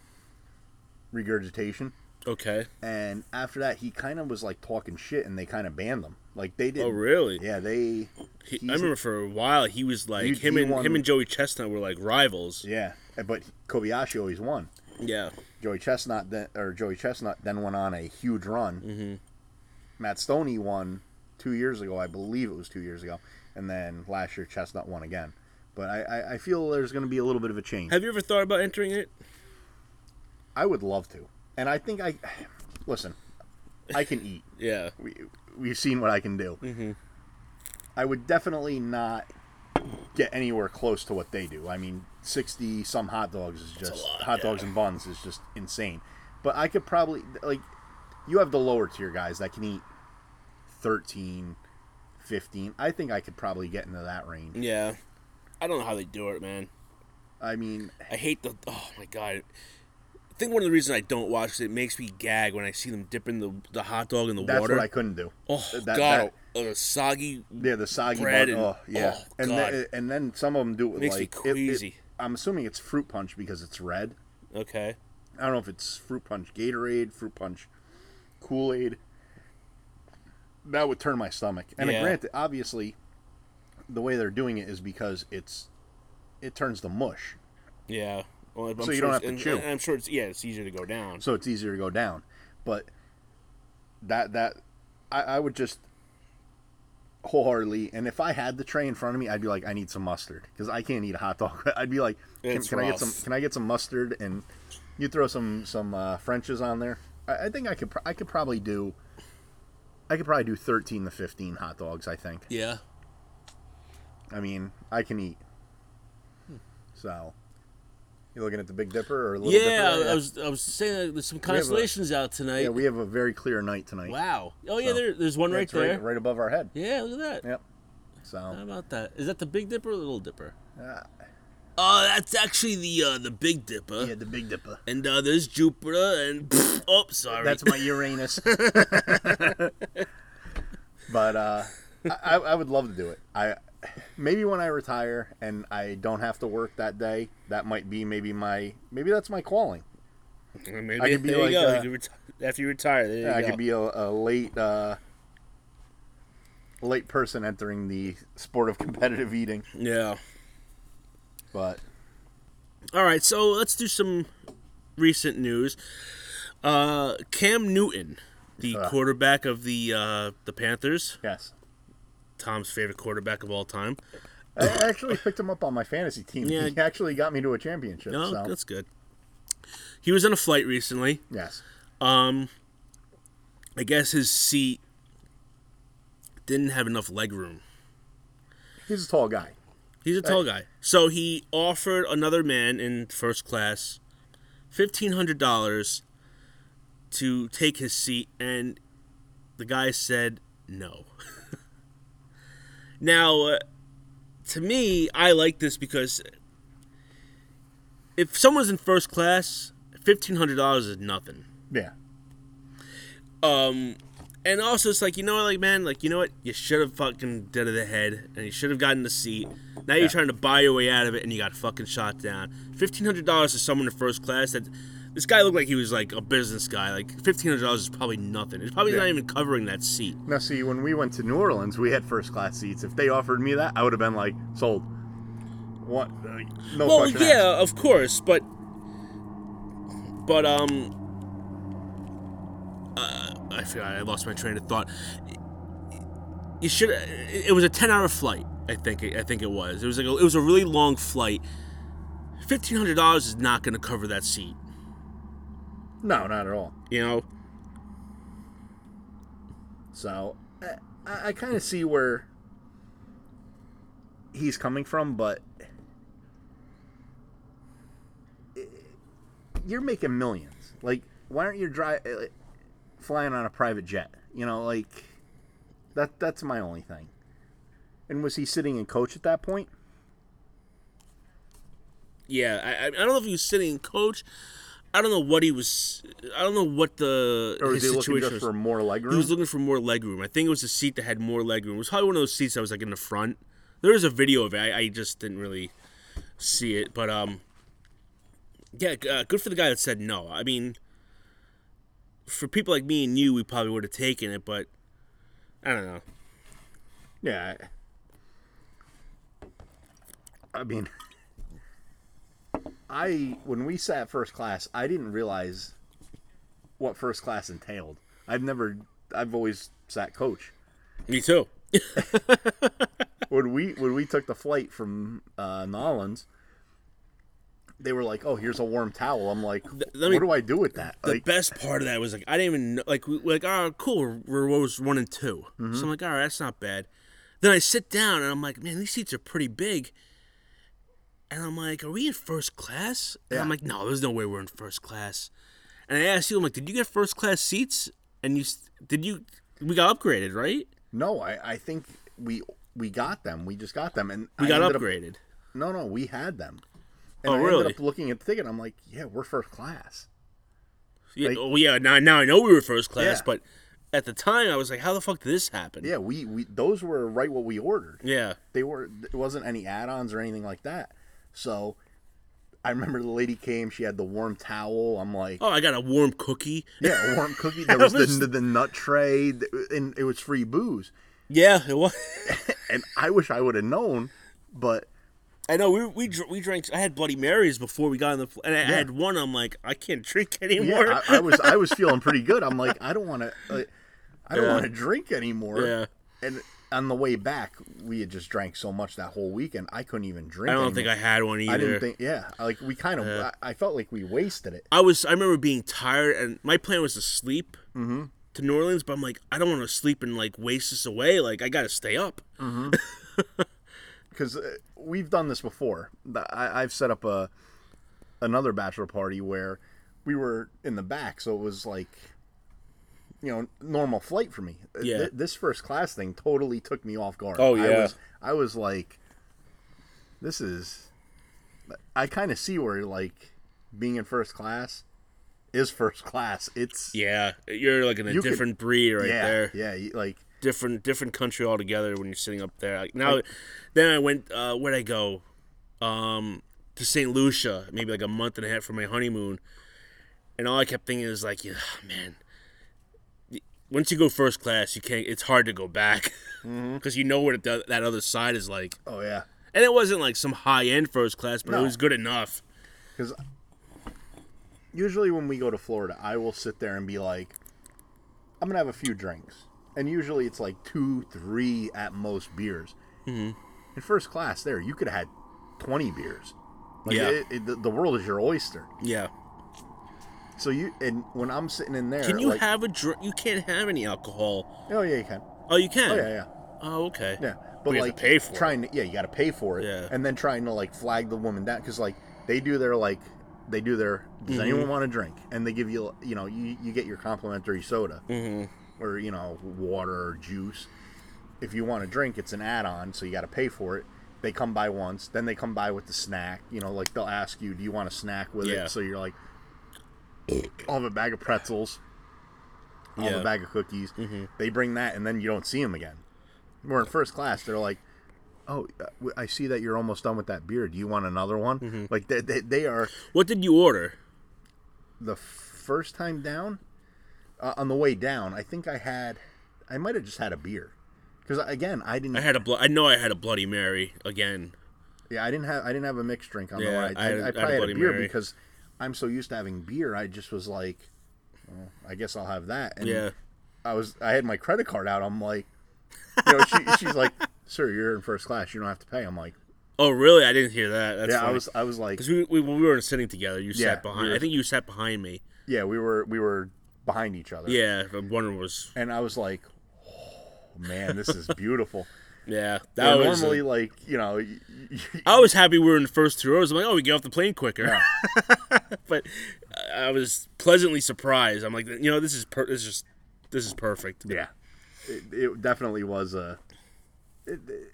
regurgitation. Okay. And after that, he kind of was like talking shit, and they kind of banned him. Like they did. Oh, really? Yeah, they. He, I remember for a while he was like He- him he and won- him and Joey Chestnut were like rivals. Yeah, but Kobayashi always won. Yeah. Joey Chestnut then, or Joey Chestnut then went on a huge run. Mm-hmm. Matt Stonie won two years ago, I believe it was two years ago, and then last year Chestnut won again. But I, I, I feel there's going to be a little bit of a change. Have you ever thought about entering it? I would love to, and I think I listen. I can eat. Yeah. We we've seen what I can do. Mm-hmm. I would definitely not get anywhere close to what they do. I mean, sixty some hot dogs is just lot, hot yeah. dogs and buns is just insane. But I could probably like you have the lower tier guys that can eat 13, 15. I think I could probably get into that range. Yeah. I don't know how they do it, man. I mean, I hate the. Oh my god. I think one of the reasons I don't watch is it makes me gag when I see them dipping the the hot dog in the that's water. what I couldn't do. oh That- god, that- a soggy. Yeah, the soggy bread bun. and- oh, yeah. oh, and God. then, and then some of them do it with Makes me like it- it-. I'm assuming it's fruit punch because it's red. Okay. I don't know if it's fruit punch Gatorade, fruit punch Kool Aid. That would turn my stomach. And uh, Yeah. granted, obviously, the way they're doing it is because it's it turns to mush, Yeah. Well, I'm So you sure don't it's- have to and- chew. and I'm sure it's yeah, it's easier to go down. so it's easier to go down. But that that I, I would just wholeheartedly, and if I had the tray in front of me, I'd be like, I need some mustard because I can't eat a hot dog. I'd be like, can, can I get some? Can I get some mustard and you throw some some uh, French's on there? I, I think I could pr- I could probably do. I could probably do thirteen to fifteen hot dogs. I think. Yeah. I mean, I can eat. So, you looking at the Big Dipper or a Little Yeah, Dipper? I was I was saying that there's some have a- constellations out tonight. Yeah, we have a very clear night tonight. wow. Oh yeah, So, there, there's one Yeah, right there. right, right above our head. Yeah, look at that. Yep. So How about that? Is that the Big Dipper or the Little Dipper? uh, Oh, that's actually the uh, the Big Dipper. yeah, the Big Dipper. And uh, there's Jupiter and oh, sorry. That's my Uranus. but uh, I, I would love to do it. I maybe when I retire and I don't have to work that day, that might be maybe my maybe that's my calling. Maybe I could be there like, you go. uh, You reti- after you retire, there you I go. could be a, a late uh, late person entering the sport of competitive eating. yeah. But All right, so let's do some recent news. Uh, Cam Newton, the Uh. quarterback of the uh, the Panthers, yes, Tom's favorite quarterback of all time. I actually picked him up on my fantasy team. Yeah. He actually got me to a championship. No, so that's good. He was on a flight recently. yes, Um, I guess his seat didn't have enough leg room. he's a tall guy. He's a tall guy. So he offered another man in first class fifteen hundred dollars to take his seat, and the guy said no. now, uh, to me, I like this because if someone's in first class, fifteen hundred dollars is nothing. Yeah, Um, and also it's like you know what, like man, like you know what, you should have fucking dead of the head, and you should have gotten the seat. Now you're trying to buy your way out of it, and you got fucking shot down. Fifteen hundred dollars to someone in first class. That this guy looked like he was like a business guy. Like fifteen hundred dollars is probably nothing. It's probably Yeah. not even covering that seat. Now, see, when we went to New Orleans, we had first class seats. If they offered me that, I would have been like, sold. What? Uh, no well, yeah, asked. of course, but but um, uh, I forgot. I lost my train of thought. You should. It was a ten-hour flight. I think. I think it was. It was like a, it was a really long flight. Fifteen hundred dollars is not going to cover that seat. No, not at all. You know. So, I, I kind of see where he's coming from, but you're making millions. Like, why aren't you dry, uh, flying on a private jet? You know, like that. That's my only thing. And was he sitting in coach at that point? Yeah, I I don't know if he was sitting in coach. I don't know what he was. I don't know what the Or was his he looking situation just was. for more leg room? He was looking for more leg room. I think it was a seat that had more leg room. It was probably one of those seats that was like in the front. There was a video of it. I, I just didn't really see it, but um, yeah, uh, good for the guy that said no. I mean, for people like me and you, we probably would have taken it, but I don't know. Yeah. I mean, I when we sat first class, I didn't realize what first class entailed. I've never, I've always sat coach. Me too. When we when we took the flight from uh, Nolans, they were like, "Oh, here's a warm towel." I'm like, let me- "What do I do with that?" The Like, best part of that was like I didn't even know, like we, like oh cool we're, we're what was one and 2 Mm-hmm. so I'm like all right that's not bad. Then I sit down and I'm like man these seats are pretty big. And I'm like, are we in first class? And I'm like, no, there's no way we're in first class. And I asked you, I'm like, did you get first class seats? And you did you? We got upgraded, right? no, I I think we we got them. We just got them, and We I got ended up- upgraded. no, no, we had them. And Oh, I really? ended up looking at the ticket. And I'm like, "Yeah, we're first class." Yeah, Like- oh yeah, now now I know we were first class, Yeah. but at the time I was like, how the fuck did this happen? Yeah, we, we those were right what we ordered. Yeah. They were it wasn't any add-ons or anything like that. So I remember the lady came, she had the warm towel. I'm like, Oh, I got a warm cookie. yeah, a warm cookie. There was, was- the, the nut tray, and it was free booze. Yeah, it was. And I wish I would have known, but I know we we we drank. I had Bloody Marys before we got on the and I, I Yeah. had one. I'm like, I can't drink yeah, anymore. I, I was I was feeling pretty good. I'm like, I don't want to, like, I don't Yeah. want to drink anymore. Yeah. And on the way back, we had just drank so much that whole weekend, I couldn't even drink. I don't anymore. think I had one either. I didn't think. Yeah, like we kind of. Uh, I, I felt like we wasted it. I was. I remember being tired, and my plan was to sleep mm-hmm. to New Orleans. But I'm like, I don't want to sleep and like waste this away. Like, I got to stay up. Mm-hmm. because uh, we've done this before. I, I've set up a another bachelor party where we were in the back, so it was like you know normal flight for me. Uh, Yeah. Th- this first class thing totally took me off guard. Oh, I yeah. was, I was like, this is. I kind of see where like being in first class is first class. It's Yeah, you're like in a You could- different breed right yeah, there. yeah. Like different different country altogether when you're sitting up there. Like now, then I went. Uh, where'd I go? Um, to St. Lucia, maybe like a month and a half for my honeymoon, and all I kept thinking is like, yeah, man. Once you go first class, you can't. It's hard to go back because you know what the, that other side is like. oh yeah. And it wasn't like some high end first class, but it was good enough. Because usually when we go to Florida, I will sit there and be like, I'm gonna have a few drinks, and usually it's like two, three at most beers. Mm-hmm. In first class, there you could have had twenty beers. Like Yeah. it, it, the, the world is your oyster. Yeah. So you and when I'm sitting in there, Can you like, have a drink? You can't have any alcohol. Oh yeah, you can. Oh, you can. Oh yeah, yeah, Oh, okay. yeah. But But you have like to pay for it. trying to, yeah, you got to pay for it. Yeah. And then trying to like flag the woman down because like they do their like they do their. Does Mm-hmm. anyone want a drink? And they give you you know you you get your complimentary soda Mm-hmm. or you know water or juice. If you want a drink, it's an add-on, so you got to pay for it. They come by once, then they come by with the snack. You know, like they'll ask you, "Do you want a snack with Yeah. it?" So you're like, "I'll have a bag of pretzels." I'll have a bag of cookies. Mm-hmm. They bring that, and then you don't see them again. We're in first class. They're like, "Oh, uh, I see that you're almost done with that beer. Do you want another one?" Mm-hmm. Like they, they, they are What did you order? the first time down. Uh, on the way down, I think I had, I might have just had a beer, because again, I didn't. I had a blo- I know I had a Bloody Mary again. yeah, I didn't have. I didn't have a mixed drink on the way. I I, I, I had a probably had a beer Mary. because I'm so used to having beer. I just was like, well, I guess I'll have that. And Yeah. I was. I had my credit card out. I'm like, you know, she, she's like, "Sir, you're in first class. You don't have to pay." I'm like, Oh, really? I didn't hear that. That's "Yeah." I was. I was like, because we, we we were sitting together. You Yeah, sat behind. we were- I think you sat behind me. "Yeah, we were. We were behind each other." Yeah, the one was. And I was like, "Oh man, this is beautiful." Yeah, that That was. normally a- like you know. I was happy we were in the first two rows. I'm like, oh, we get off the plane quicker. but I was pleasantly surprised. I'm like, you know, this is per- this is just this is perfect. Yeah, it, it definitely was a. It, it-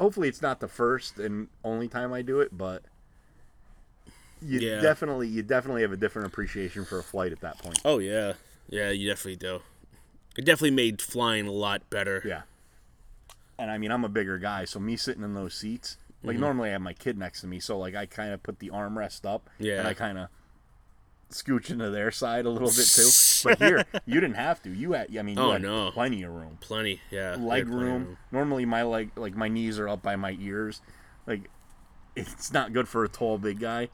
hopefully, it's not the first and only time I do it, but you Yeah. definitely you definitely have a different appreciation for a flight at that point. Oh yeah, yeah, you definitely do. It definitely made flying a lot better. Yeah, and I mean I'm a bigger guy, so me sitting in those seats, Mm-hmm. like normally I have my kid next to me, so like I kind of put the armrest up, Yeah. and I kind of scooch into their side a little bit too. But here, you didn't have to. You had, I mean, you Oh, had no. plenty of room. Plenty, yeah. leg of room. Normally, my leg, like my knees are up by my ears. Like, it's not good for a tall, big guy.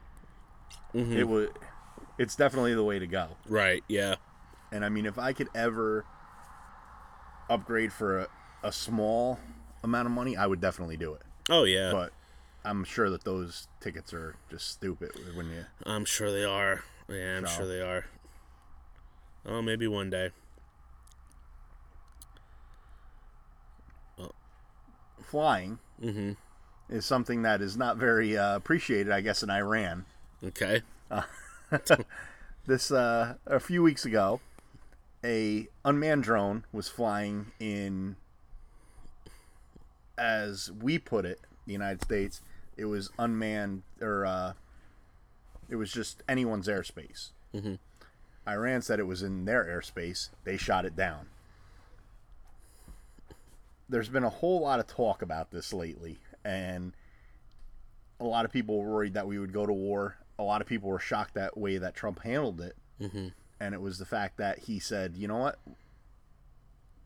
Mm-hmm. It would. It's definitely the way to go. Right, yeah. And I mean, if I could ever upgrade for a, a small amount of money, I would definitely do it. Oh yeah. But I'm sure that those tickets are just stupid when you. I'm sure they are. Yeah, I'm So. sure they are. Oh, maybe one day. Flying Mm-hmm. is something that is not very uh, appreciated, I guess, in Iran. Okay. this uh, a few weeks ago a unmanned drone was flying in as we put it the united states it was unmanned or uh, it was just anyone's airspace Mm-hmm. iran said it was in their airspace they shot it down there's been a whole lot of talk about this lately and a lot of people were worried that we would go to war. A lot of people were shocked that way that Trump handled it, mm-hmm. and it was the fact that he said, "You know what?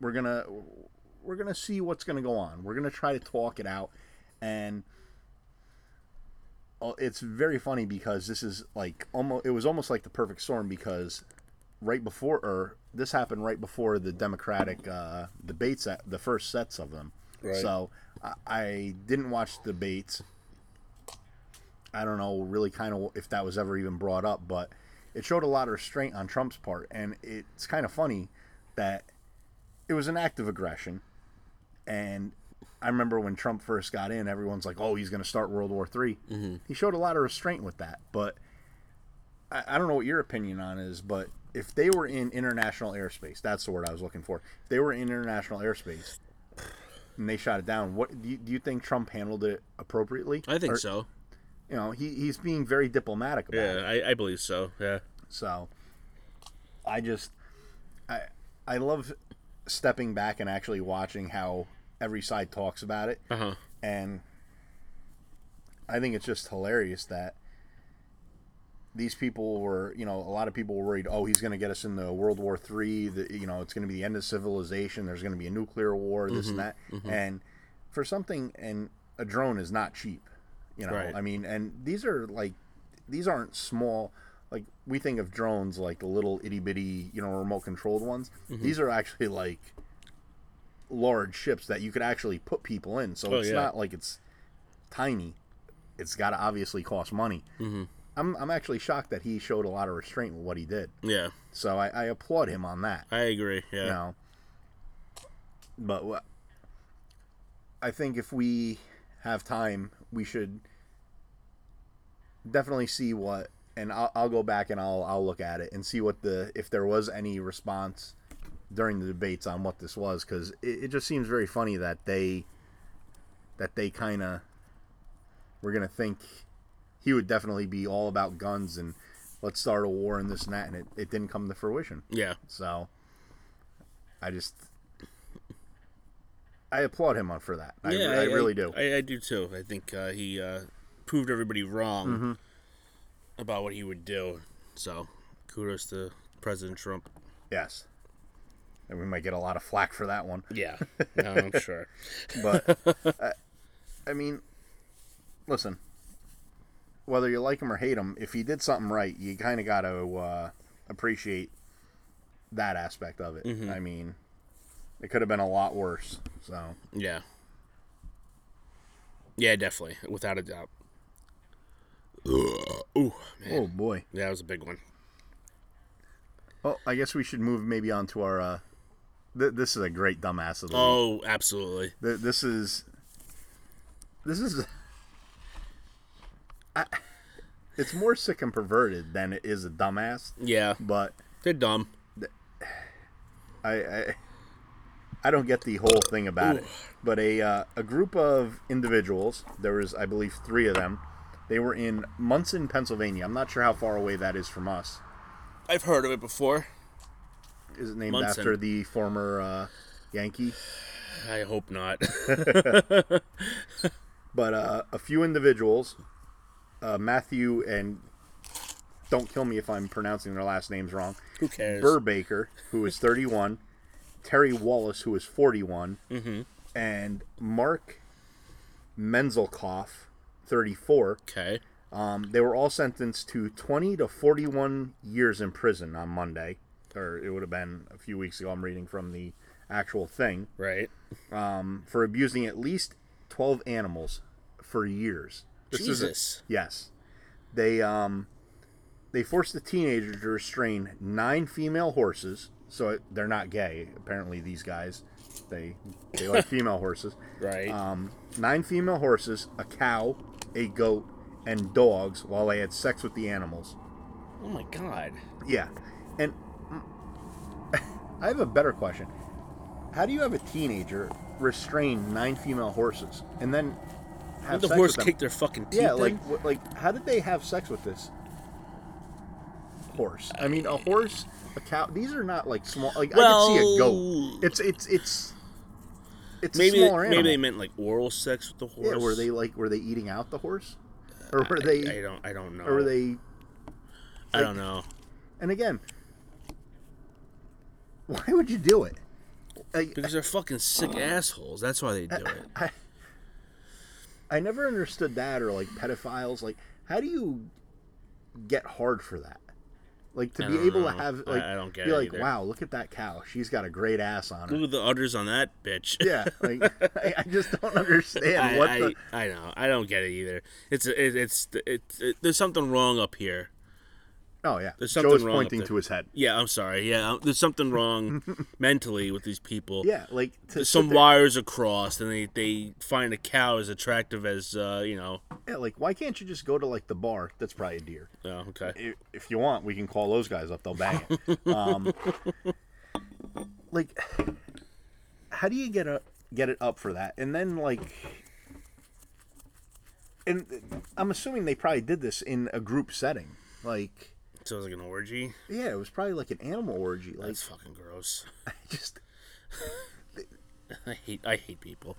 We're gonna we're gonna see what's gonna go on. We're gonna try to talk it out." And uh, it's very funny because this is like almost it was almost like the perfect storm because right before or this happened right before the Democratic uh, debates at the first sets of them. Right. So I, I didn't watch the debates. I don't know really kind of if that was ever even brought up, but it showed a lot of restraint on Trump's part, and it's kind of funny that it was an act of aggression. And I remember when Trump first got in, everyone's like, "Oh, he's going to start World War 3 mm-hmm. He showed a lot of restraint with that, but I, I don't know what your opinion on is, but if they were in international airspace, that's the word I was looking for. If they were in international airspace and they shot it down, what do you, do you think Trump handled it appropriately? I think Or- so. You know, he, he's being very diplomatic about it. Yeah, I, I believe so. Yeah. So I just I I love stepping back and actually watching how every side talks about it. Uh huh. And I think it's just hilarious that these people were, you know, a lot of people were worried, oh, he's going to get us into World War Three. That you know, it's going to be the end of civilization. There's going to be a nuclear war, this and that. And for something, and a drone is not cheap. You know, Right. I mean, and these are like, these aren't small. Like we think of drones like the little itty bitty, you know, remote controlled ones. These are actually like large ships that you could actually put people in. So Oh, it's yeah. not like it's tiny. It's got to obviously cost money. Mm-hmm. I'm I'm actually shocked that he showed a lot of restraint with what he did. Yeah, So I, I applaud him on that. I agree. Yeah. You know, but wha- I think if we have time, we should definitely see what, and I'll, I'll go back and I'll I'll look at it and see what the if there was any response during the debates on what this was because it, it just seems very funny that they that they kind of were gonna think he would definitely be all about guns and let's start a war and this and that and it, it didn't come to fruition. Yeah. So I just I applaud him on for that. I, yeah, I, really do. I, I do too. I think uh, he uh, proved everybody wrong Mm-hmm. About what he would do. So, kudos to President Trump. yes. And we might get a lot of flack for that one. Yeah, no, I'm sure. But I, I mean, listen. Whether you like him or hate him, if he did something right, you kind of got to uh, appreciate that aspect of it. Mm-hmm. I mean, it could have been a lot worse. So Yeah. Yeah, definitely, without a doubt. Ooh, man. oh boy. Yeah, that was a big one. Well, I guess we should move maybe on to our uh, th- this is a great dumbass of the week. Oh, absolutely. Th- This is. This is. I, it's more sick and perverted than it is a dumbass, Yeah, but they're dumb. I, I I don't get the whole thing about it. But a uh, a group of individuals, there was I believe three of them. They were in Munson, Pennsylvania. I'm not sure how far away that is from us. I've heard of it before. Is it named Munson. after the former uh, Yankee? I hope not. But uh, a few individuals, uh, Matthew and don't kill me if I'm pronouncing their last names wrong. Who cares? Burr Baker, who is 31, Terry Wallace, who is 41, Mm-hmm. and Mark Menzelkoff, 34. Okay. Um, they were all sentenced to 20 to 41 years in prison on Monday, or it would have been a few weeks ago. I'm reading from the actual thing Right. for abusing at least 12 animals for years. This is a- Jesus. yes. They um they forced the teenager to restrain nine female horses. So it, they're not gay. Apparently these guys they they like female horses. Right. Um, nine female horses, a cow, a goat, and dogs while I had sex with the animals. oh my god. Yeah. And I have a better question. How do you have a teenager restrain nine female horses and then have the horse kick their fucking teeth Yeah, like like how did they have sex with this horse? I mean, a horse, a cow. These are not like small. Like I could see a goat. It's it's it's it's maybe a they, smaller maybe they meant like oral sex with the horse. yeah, were they like were they eating out the horse, or were they I don't. I don't know. or were they? I don't know. And again, why would you do it? Like, Because they're fucking sick assholes. That's why they do it. I, I never understood that or like pedophiles. Like, how do you get hard for that? Like to I be able know. to have I- like I don't get be it like, either. wow, look at that cow. She's got a great ass on her. Look at the udders on that bitch. Yeah, like I, I just don't understand I, what I, the. I know. I don't get it either. It's it, it's it's it, there's something wrong up here. Oh yeah, There's something Joe's wrong pointing to his head. Yeah, I'm sorry. Yeah, um, there's something wrong mentally with these people. Yeah, like to some there- wires are crossed, and they they find a cow as attractive as uh, you know. Yeah, like why can't you just go to like the bar? That's probably a deer. Oh, okay. if, if you want, we can call those guys up. They'll bang it. Um, like, how do you get a get it up for that? And then like, and I'm assuming they probably did this in a group setting. Like, So it was like an orgy. yeah, it was probably like an animal orgy. Like, That's fucking gross. I just I hate I hate people.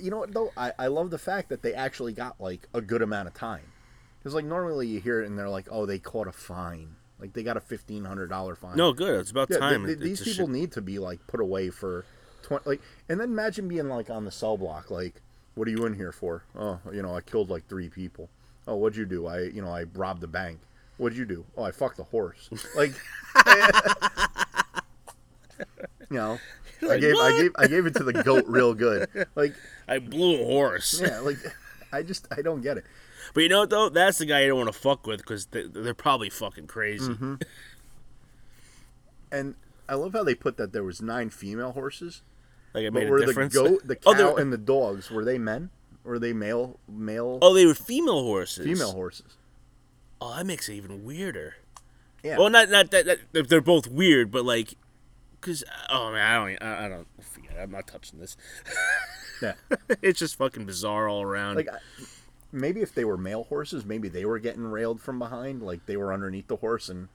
you know what though? I I love the fact that they actually got like a good amount of time. Because like normally you hear it and they're like, oh, they caught a fine. Like they got a fifteen hundred dollar fine. No, good. It's about Yeah, time. th- th- It- these people shit- need to be like put away for twenty. Like, and then imagine being like on the cell block. Like, what are you in here for? Oh, you know, I killed like three people. Oh, what'd you do? I, you know, I robbed the bank. What'd you do? Oh, I fucked the horse. Like, you know, I like, gave, I gave, I gave it to the goat real good. Like, I blew a horse. yeah, like, I just, I don't get it. But you know what though? That's the guy you don't want to fuck with because they, they're probably fucking crazy. Mm-hmm. And I love how they put that there was nine female horses. Like it But made were a difference. the goat, the Oh, cow, they're- and the dogs were they men? Were they male? Male? oh, they were female horses. female horses. Oh, that makes it even weirder. Yeah. Well, not not that, that they're- both weird, but like, cause oh man, I don't, I, I don't forget. I'm not touching this. yeah. it's just fucking bizarre all around. Like I- maybe if they were male horses, maybe they were getting railed from behind, like they were underneath the horse, and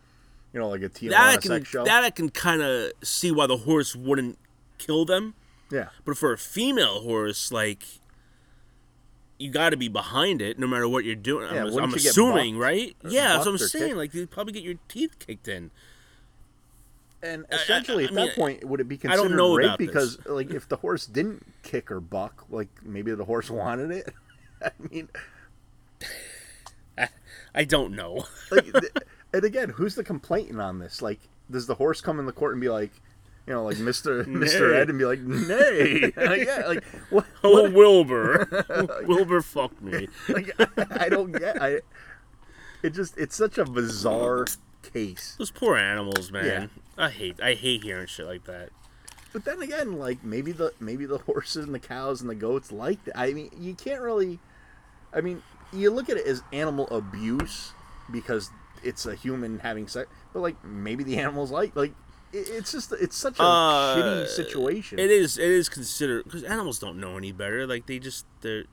you know, like a Tijuana that I can show. that I can kind of see why the horse wouldn't kill them, yeah. but for a female horse, like. You got to be behind it, no matter what you're doing. Yeah, I'm, I'm assuming, right? Yeah, that's what I'm saying. kicked? Like you'd probably get your teeth kicked in. And essentially, I at mean, that point, would it be I don't considered know rape? about this. Because like if the horse didn't kick or buck, like maybe the horse wanted it. I mean, I don't know. like, th- and again, who's the complainant on this? Like, does the horse come in the court and be like, you know, like Mister Mister Ed, and be like, nay, Like, yeah, like what? Oh, Wilbur. Wilbur fucked me. like I, I don't get I it just it's such a bizarre case. Those poor animals, man. Yeah. I hate I hate hearing shit like that. But then again, like maybe the maybe the horses and the cows and the goats like that. I mean, you can't really. I mean, you look at it as animal abuse because it's a human having sex, but like maybe the animals like like it's just it's such a Uh, shitty situation. It is it is considered because animals don't know any better. Like they just they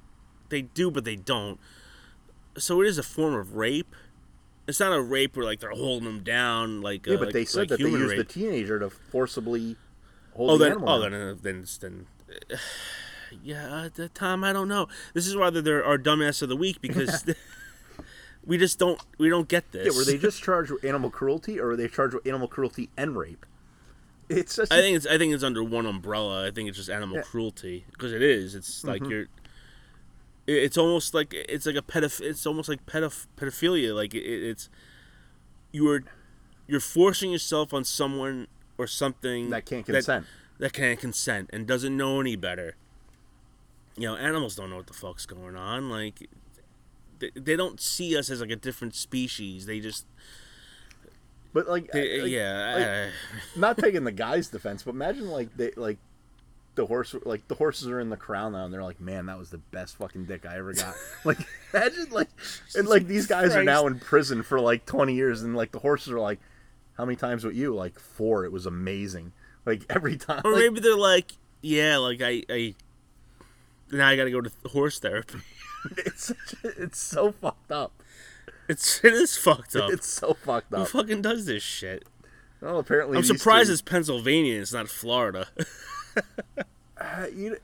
they do, but they don't. So it is a form of rape. It's not a rape where like they're holding them down like Yeah, uh, but like- they said like that they used the teenager to forcibly hold Oh the then animal. oh down. then uh, then then. Yeah, uh, Tom, I don't know. This is why they're our dumbass of the week because we just don't we don't get this. yeah, were they just charged with animal cruelty, or were they charged with animal cruelty and rape? It's such I think it's I think it's under one umbrella. I think it's just animal Yeah. Mm-hmm. cruelty because it is. It's like you're. It's almost like it's like a pedoph. It's almost like pedoph- pedophilia. Like it, it's you are you're forcing yourself on someone or something that can't consent. that can't consent and doesn't know any better. You know, animals don't know what the fuck's going on. Like they, they don't see us as like a different species. They just But like, they, like, yeah. like, not taking the guy's defense, but imagine like they like the horse like the horses are in the crown now and they're like, man, that was the best fucking dick I ever got. like imagine like and like these guys are now in prison for like twenty years and like the horses are like, how many times with you? Like four. It was amazing. Like every time. Or like, maybe they're like, yeah, like I, I now I got to go to horse therapy. it's such a- it's so fucked up. It's it is fucked up. It's so fucked up. Who fucking does this shit? Well, apparently I'm surprised two- it's Pennsylvania. It's not Florida. uh, you,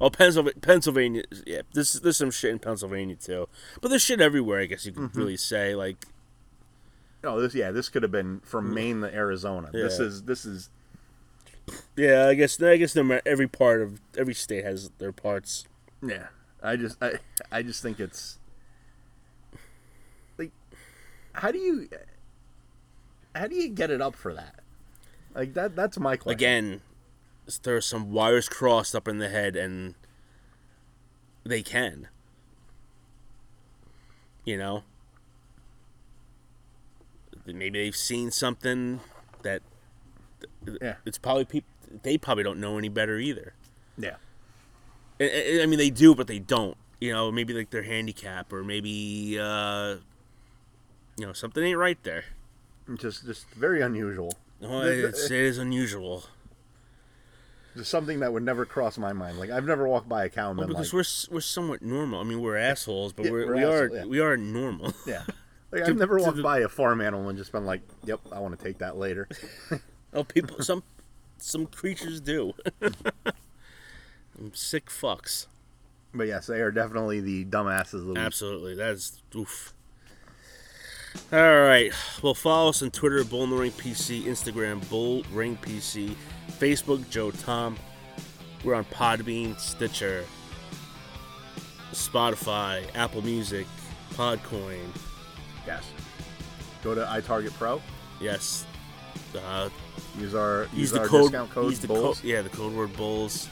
oh, Pennsylvania. Pennsylvania. Yeah, this there's some shit in Pennsylvania too. But there's shit everywhere. I guess you could Mm-hmm. really say like Oh, this yeah, this could have been from Maine to Arizona. This is this is yeah. I guess I guess every part of every state has their parts. Yeah, I just I I just think it's like how do you how do you get it up for that? Like that that's my question. Again, there's some wires crossed up in the head, and they can. You know, maybe they've seen something that Yeah. it's probably people they probably don't know any better either. Yeah. I- mean, they do, but they don't. You know, maybe like their handicap, or maybe uh, you know something ain't right there. Just just very unusual. Oh, it's, it is unusual. Just something that would never cross my mind. Like I've never walked by a cow and Well, because like, we're we're somewhat normal. I mean, we're assholes, but Yeah, we're, we're we are asshole- yeah. we are normal. yeah. Like I've never walked the- by a farm animal and just been like, "Yep, I want to take that later." oh, people, some some creatures do. Sick fucks. but yes, they are definitely the dumbasses of the week. Absolutely, that's oof. All right, well, follow us on Twitter, Bull in the Ring PC, Instagram, Bull Ring PC, Facebook, Joe Tom. We're on Podbean, Stitcher, Spotify, Apple Music, Podcoin. Yes. Go to iTarget Pro. Yes, uh, Use our use, use the our code. discount code use the Bulls. code. Yeah, the code word Bulls.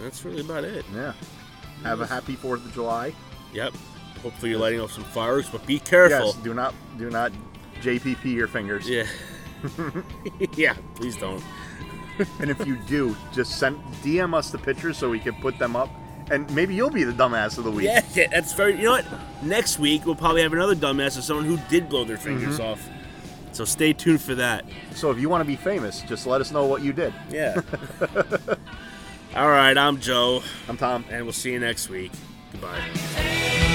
That's really about it. Yeah. Have a happy Fourth of July. Yep. Hopefully you're lighting off some fireworks, but be careful. Yes. Do not do not JPP your fingers. Yeah. yeah. Please don't. And if you do, just send DM us the pictures so we can put them up, and maybe you'll be the dumbass of the week. Yeah, yeah, that's very. You know what? Next week we'll probably have another dumbass of someone who did blow their fingers Mm-hmm. off. So stay tuned for that. So if you want to be famous, just let us know what you did. Yeah. All right, I'm Joe, I'm Tom. and we'll see you next week. Goodbye. Hey,